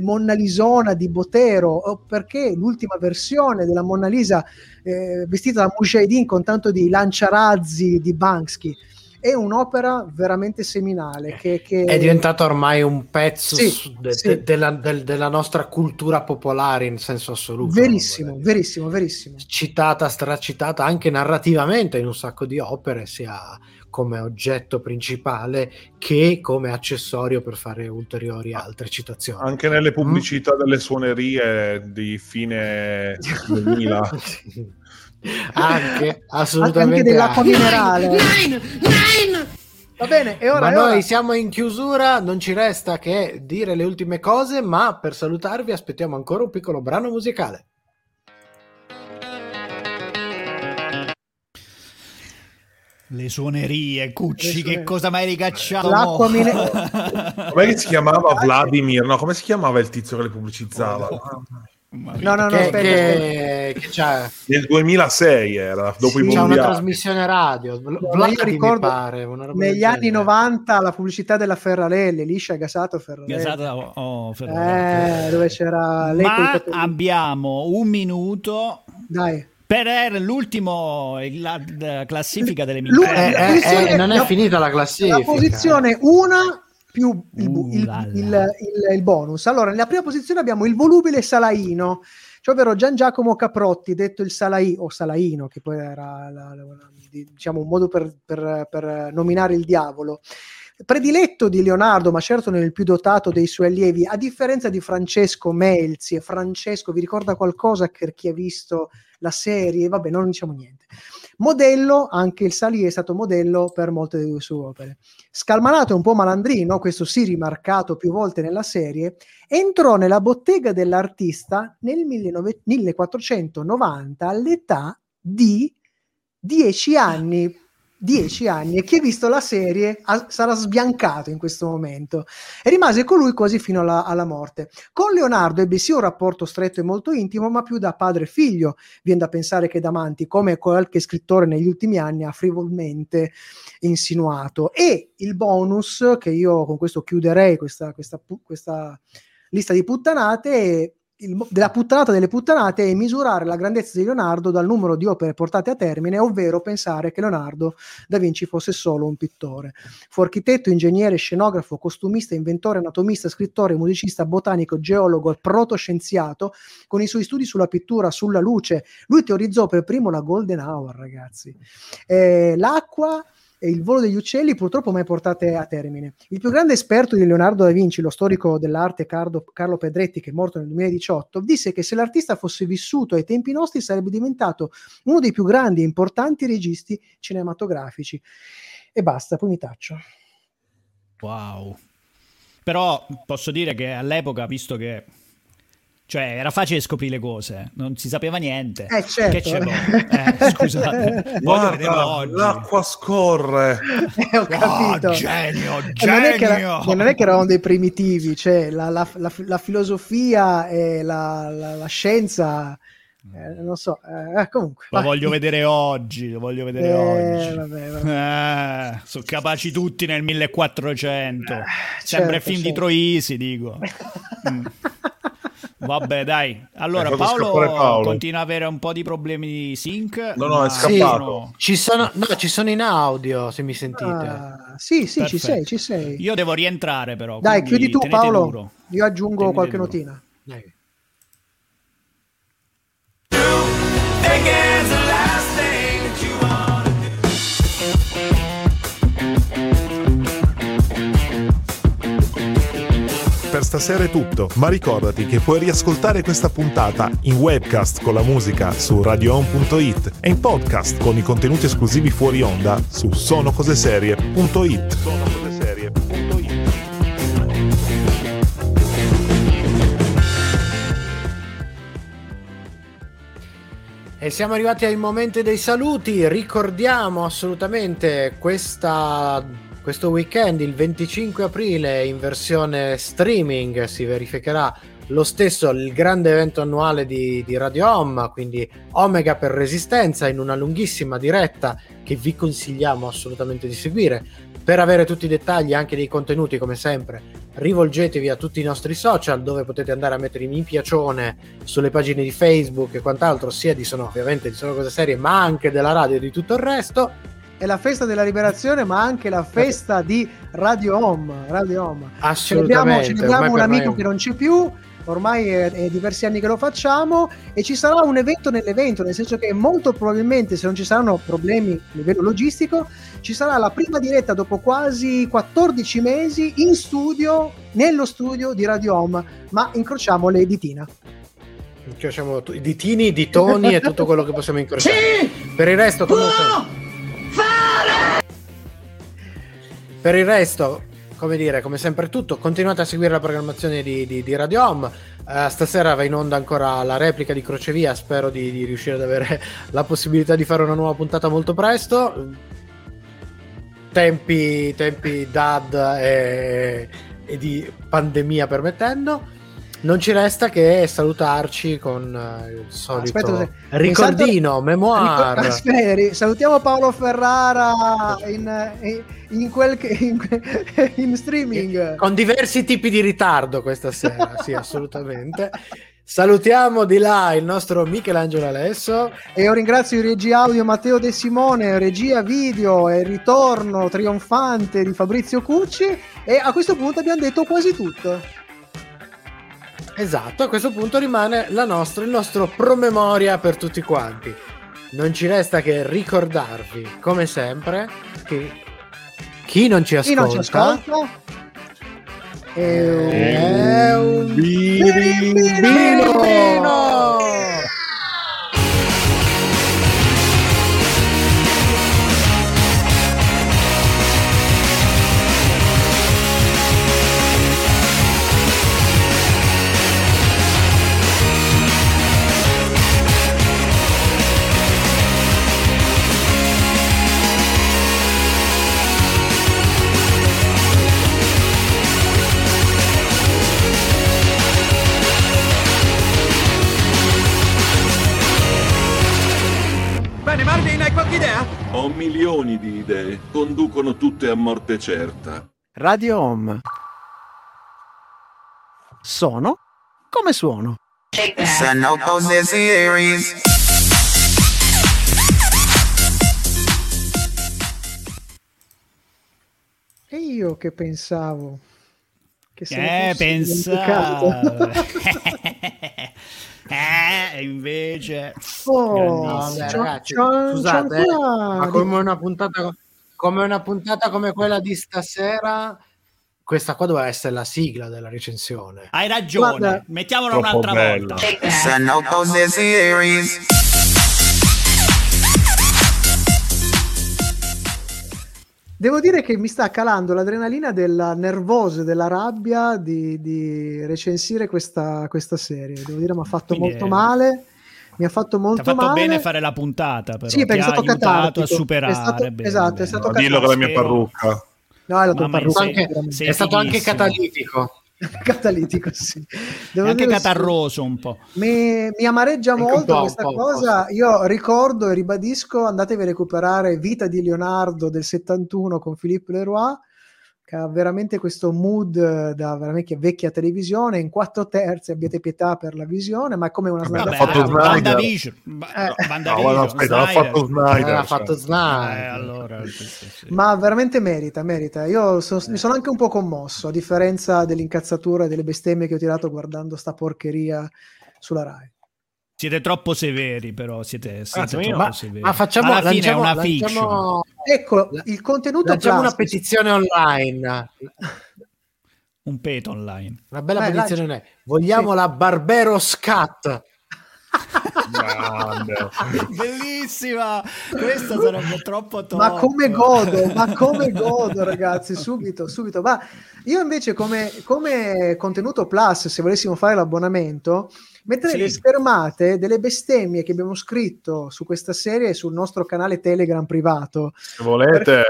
Monna Lisona di Botero, perché l'ultima versione della Monna Lisa eh, vestita da Mujahideen con tanto di lanciarazzi di Banksy è un'opera veramente seminale. Che, che... È diventata ormai un pezzo sì, de, sì. De, della, de, della, nostra cultura popolare in senso assoluto. Verissimo, verissimo, verissimo. Citata, stracitata anche narrativamente in un sacco di opere, sia come oggetto principale che come accessorio per fare ulteriori altre citazioni. Anche nelle pubblicità mm. delle suonerie di fine 2000. anche assolutamente anche dell'acqua minerale nine, nine! va bene e ora, ma e noi ora. siamo in chiusura non ci resta che dire le ultime cose ma per salutarvi aspettiamo ancora un piccolo brano musicale Le suonerie, Cucci, che cosa mai ricacciato? L'acqua mine- come si chiamava Vladimir? No, come si chiamava il tizio che le pubblicizzava? No, no, no, che, aspetta, che, che c'è? Nel 2006 era, dopo Sì, i c'è mondiali. una trasmissione radio No, Vladi, io mi ricordo pare, negli anni genere. 90 la pubblicità della Ferrarelli, liscia gasato Ferrarelli. Gasata o o Ferrari. Eh, dove c'era lei Ma abbiamo un minuto Dai. per l'ultimo la, la classifica delle migliori. Eh, eh, eh, non è la- finita la classifica La posizione 1 più il, Uh, il- il- il bonus. Allora, nella prima posizione abbiamo il volubile Salaino, cioè ovvero Gian Giacomo Caprotti, detto il Salai o Salaino, che poi era la- la- la- diciamo un modo per, per- per nominare il diavolo. Prediletto di Leonardo, ma certo non il più dotato dei suoi allievi, a differenza di Francesco Melzi. E Francesco vi ricorda qualcosa per chi ha visto la serie? Vabbè, non diciamo niente. Modello, anche il Salì è stato modello per molte delle sue opere. Scalmanato e un po' malandrino, questo sì rimarcato più volte nella serie, entrò nella bottega dell'artista nel 19- 1490 all'età di 10 anni. 10 anni e chi ha visto la serie ha- sarà sbiancato in questo momento e rimase con lui quasi fino alla, alla morte. Con Leonardo ebbe sì un rapporto stretto e molto intimo, ma più da padre e figlio. Viene da pensare che Damanti, come qualche scrittore negli ultimi anni, ha frivolmente insinuato. E il bonus, che io con questo chiuderei questa, questa, questa lista di puttanate, il della puttanata delle puttanate è misurare la grandezza di Leonardo dal numero di opere portate a termine, ovvero pensare che Leonardo da Vinci fosse solo un pittore. Fu architetto, ingegnere, scenografo, costumista, inventore, anatomista, scrittore, musicista, botanico, geologo e protoscienziato. Con i suoi studi sulla pittura, sulla luce, lui teorizzò per primo la Golden Hour, ragazzi. Eh, l'acqua il volo degli uccelli purtroppo mai portate a termine. Il più grande esperto di Leonardo da Vinci, lo storico dell'arte Cardo- Carlo Pedretti, che è morto nel 2018, disse che se l'artista fosse vissuto ai tempi nostri sarebbe diventato uno dei più grandi e importanti registi cinematografici. E basta, poi mi taccio. Wow. Però posso dire che all'epoca, visto che cioè era facile scoprire le cose, non si sapeva niente. Eh, certo. Che c'è eh, scusate. Guarda, oggi. l'acqua scorre. Eh, ho capito. Oh, genio, E non, è che era- genio. non è che eravamo dei primitivi, cioè la, la- la- la filosofia e la, la- la scienza, eh, non so, eh, comunque. Lo vai. voglio vedere oggi, lo voglio vedere Eh, oggi. vabbè, vabbè. Eh, sono capaci tutti nel 1400. Sempre certo, film di certo. Troisi, dico. Mm. Vabbè, dai. Allora, Paolo, Paolo. continua ad avere un po' di problemi di sync. No, no, è scappato. sono- Ci sono, no, ci sono in audio, se mi sentite. Ah, sì, sì, ci Perfetto. sei, ci sei. Io devo rientrare, però. Dai, chiudi tu Paolo, duro. io aggiungo Tenete qualche duro. notina. Dai. Stasera è tutto, ma ricordati che puoi riascoltare questa puntata in webcast con la musica su radioon.it e in podcast con i contenuti esclusivi fuori onda su sonocoseserie.it. E siamo arrivati ai momenti dei saluti. Ricordiamo assolutamente questa, questo weekend, il 25 aprile, in versione streaming, si verificherà lo stesso il grande evento annuale di, di Radio Home, quindi Omega per Resistenza, in una lunghissima diretta che vi consigliamo assolutamente di seguire. Per avere tutti i dettagli anche dei contenuti, come sempre, rivolgetevi a tutti i nostri social dove potete andare a mettere mi piacione sulle pagine di Facebook e quant'altro, sia di sono ovviamente di sono cose serie, ma anche della radio e di tutto il resto. È la festa della liberazione, ma anche la festa di Radio Home. Radio Home. Assolutamente. celebriamo un amico è che non c'è più, ormai è, è diversi anni che lo facciamo e ci sarà un evento nell'evento, nel senso che molto probabilmente se non ci saranno problemi a livello logistico, ci sarà la prima diretta dopo quasi 14 mesi in studio, nello studio di Radio Home, ma incrociamo le ditina. incrociamo ditini, i ditoni e tutto quello che possiamo incrociare. Per il resto, comunque. Per il resto, come dire, come sempre tutto, continuate a seguire la programmazione di, di- di Radio Home. Eh, stasera va in onda ancora la replica di Crocevia. Spero di, di riuscire ad avere la possibilità di fare una nuova puntata molto presto. Tempi, tempi DAD e, e di pandemia permettendo. Non ci resta che salutarci con eh, il solito Aspetta, se- ricordino, memoir. Ricor- aspetta, salutiamo Paolo Ferrara in, in- in quel in, streaming. con diversi tipi di ritardo questa sera, sì, assolutamente. Salutiamo di là il nostro Michelangelo Alesso. E io ringrazio in regia audio Matteo De Simone, regia video e il ritorno trionfante di Fabrizio Cucci. E a questo punto abbiamo detto quasi tutto. Esatto, a questo punto rimane la nostra, il nostro promemoria per tutti quanti. Non ci resta che ricordarvi, come sempre, che chi non ci ascolta, non ci ascolta è è un birimbino. Bene, Marvin, hai qualche idea? Ho milioni di idee, conducono tutte a morte certa. Radio Home. Sono come suono. Sono cose series. E io che pensavo che se Eh, pensavo. eh, invece... Oh, c'ho- ragazzi, scusate, eh, ma come una puntata come una puntata come quella di stasera, questa qua doveva essere la sigla della recensione. Hai ragione, Guarda- mettiamola Troppo un'altra bello. volta. Devo dire che mi sta calando l'adrenalina della nervosa e della rabbia di, di recensire questa, questa serie. Devo dire, mi ha fatto Quindi molto è- male. Mi ha fatto Ti ha molto fatto male. bene fare la puntata, però. Sì, perché Ti è ha stato aiutato catartico. a superare. È stato- bene, esatto, è bene. stato No, dillo con la mia parrucca. No, è la tua parrucca. sei- sei È stato anche catalitico. catalitico, sì. Devo anche dire, sì. catarroso un po'. Mi, mi amareggia molto po', questa po', cosa. Io ricordo e ribadisco: andatevi a recuperare Vita di Leonardo del 71 con Philippe Leroy, che ha veramente questo mood eh, da veramente vecchia televisione. In quattro terzi abbiate pietà per la visione, ma è come una Vabbè, fatto eh, Snyder. Ba- Eh. no, aspetta, l'ha fatto Snyder. Era cioè. fatto Snyder. Eh, allora, sì, sì. Ma veramente merita, merita. Io so- mi sono anche un po' commosso, a differenza dell'incazzatura e delle bestemmie che ho tirato guardando sta porcheria sulla Rai. Siete troppo severi, però. Siete, siete troppo ma, severi. ma facciamo, Alla fine lanciamo, è una lanciamo- fiction. Ecco, La- il contenuto lanciamo una petizione online. Un peto online. Una bella Vai, petizione online. Vogliamo la Barbero Scat. Bellissima! Questa sarebbe troppo top. Ma come godo, ma come godo, ragazzi, subito, subito. Ma io invece come, come contenuto plus, se volessimo fare l'abbonamento, metterei Sì. le schermate delle bestemmie che abbiamo scritto su questa serie sul nostro canale Telegram privato. Se volete,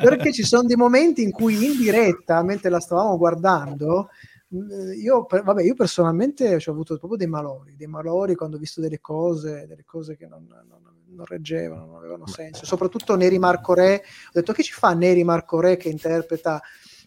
Perché ci sono dei momenti in cui in diretta, mentre la stavamo guardando, mh, io, vabbè, io personalmente ho avuto proprio dei malori, dei malori quando ho visto delle cose, delle cose che non, non- non reggevano, non avevano senso. Soprattutto Neri Marco Re, ho detto che ci fa Neri Marco Re che interpreta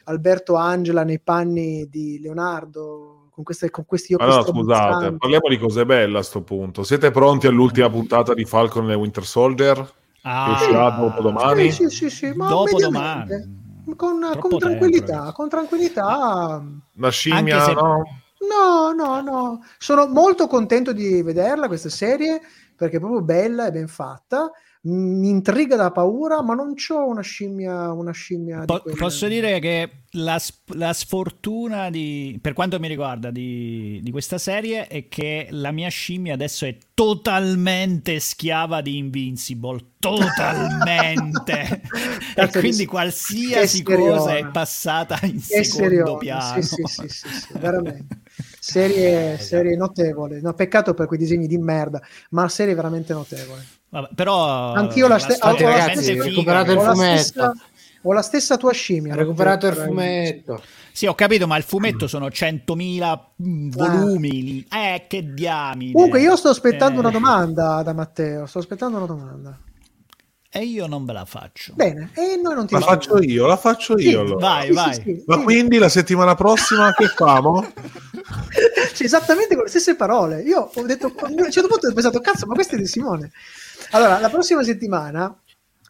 Alberto Angela nei panni di Leonardo con, queste, con questi occhi allora scusate, parliamo di cose belle a sto punto. Siete pronti all'ultima puntata di Falcon e Winter Soldier? Ah, Che uscirà dopo domani? Sì, sì, sì, sì, ma Dopo domani. Con, con tranquillità, con tranquillità. La scimmia, se- no? No, no, no. Sono molto contento di vederla questa serie perché è proprio bella e ben fatta. Mi intriga da paura, ma non c'ho una scimmia, una scimmia di Po- quelle- posso dire che la, la sfortuna di, per quanto mi riguarda di, di questa serie è che la mia scimmia adesso è totalmente schiava di Invincible totalmente e di- quindi qualsiasi cosa è passata in Che secondo seriona, piano Sì, sì, sì, sì, sì, veramente. Serie, serie notevole. No, peccato per quei disegni di merda, ma serie veramente notevole. Vabbè, però Anch'io la ste- storia ho la stessa- figa, recuperate il Ho la, fumetto. stessa, ho la stessa tua scimmia. Ha recuperato il Per- fumetto. Sì, ho capito, ma il fumetto sono 100.000 mm, volumi. Eh, che diamine. Comunque, io sto aspettando Eh, una domanda da Matteo. Sto aspettando una domanda. E io non ve la faccio. Bene, e noi non ti La faccio io, la faccio Sì, io allora. Vai, Sì, vai. sì, sì, Ma sì. quindi la settimana prossima che famo? Cioè, esattamente con le stesse parole. Io ho detto, a un certo punto ho pensato, cazzo, ma questo è di Simone. Allora, la prossima settimana,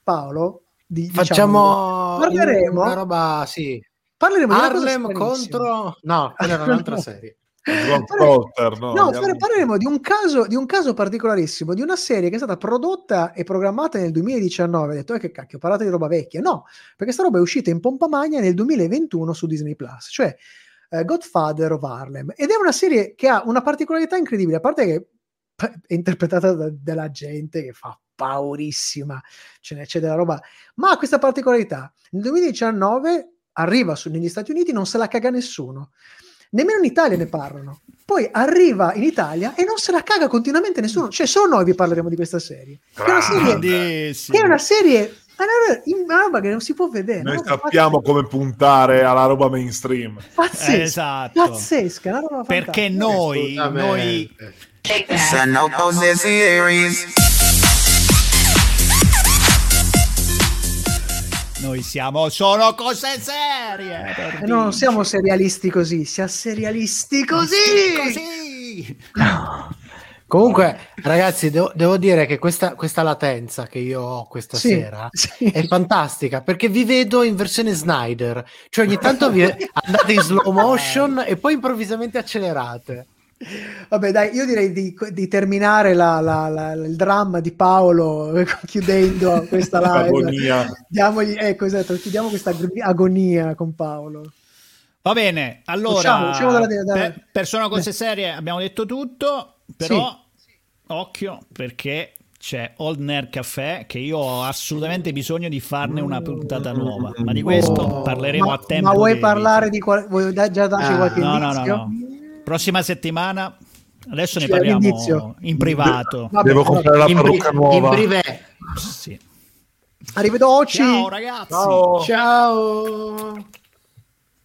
Paolo, di, diciamo, Facciamo parleremo, una roba, sì. parleremo Harlem contro... No, quella era un'altra serie. Coulter, no? No, par- parleremo di un, caso, di un caso particolarissimo, di una serie che è stata prodotta e programmata nel 2019. Ho detto, eh, che cacchio, parlate di roba vecchia. No, perché sta roba è uscita in pompa magna nel 2021 su Disney Plus, cioè eh, Godfather of Harlem. Ed è una serie che ha una particolarità incredibile, a parte che interpretata da- dalla gente che fa paurissima, ce n'è, c'è della roba, ma ha questa particolarità. Nel 2019 arriva su- negli Stati Uniti, non se la caga nessuno. Nemmeno in Italia ne parlano. Poi arriva in Italia e non se la caga continuamente nessuno. Cioè, solo noi vi parleremo di questa serie. Che è una serie, che è una serie ma una roba- che non si può vedere. Noi sappiamo come puntare alla roba mainstream. pazzesca, Esatto. pazzesca, una roba Perché fantastica. noi, Sono cose series. Noi siamo sono cose serie. per Eh, no, non siamo serialisti così, siamo serialisti così. Così. Comunque, ragazzi, devo, devo dire che questa, questa latenza che io ho questa Sì, sera sì. è fantastica perché vi vedo in versione Snyder, cioè ogni tanto vi andate in slow motion e poi improvvisamente accelerate. Vabbè, dai, io direi di, di terminare la- la- la- il dramma di Paolo chiudendo questa live. Agonia. Diamogli, ecco, esatto, chiudiamo questa agoni- agonia con Paolo. Va bene, allora Usciamo, usciamo dalla- dalla- per, per sono cose serie abbiamo detto tutto, però occhio perché c'è Old Nerd Caffè che io ho assolutamente bisogno di farne una puntata nuova, ma di questo Oh, parleremo ma, a tempo Ma vuoi parlare di qual- vuoi da- già darci Ah, qualche No, no, indizio? no, no. Prossima settimana adesso ne C'è parliamo l'indizio? in privato. Vabbè, Devo comprare la In, pri- parrucca in nuova. privé. Sì. Arrivederci. Ciao ragazzi. Ciao. Ciao.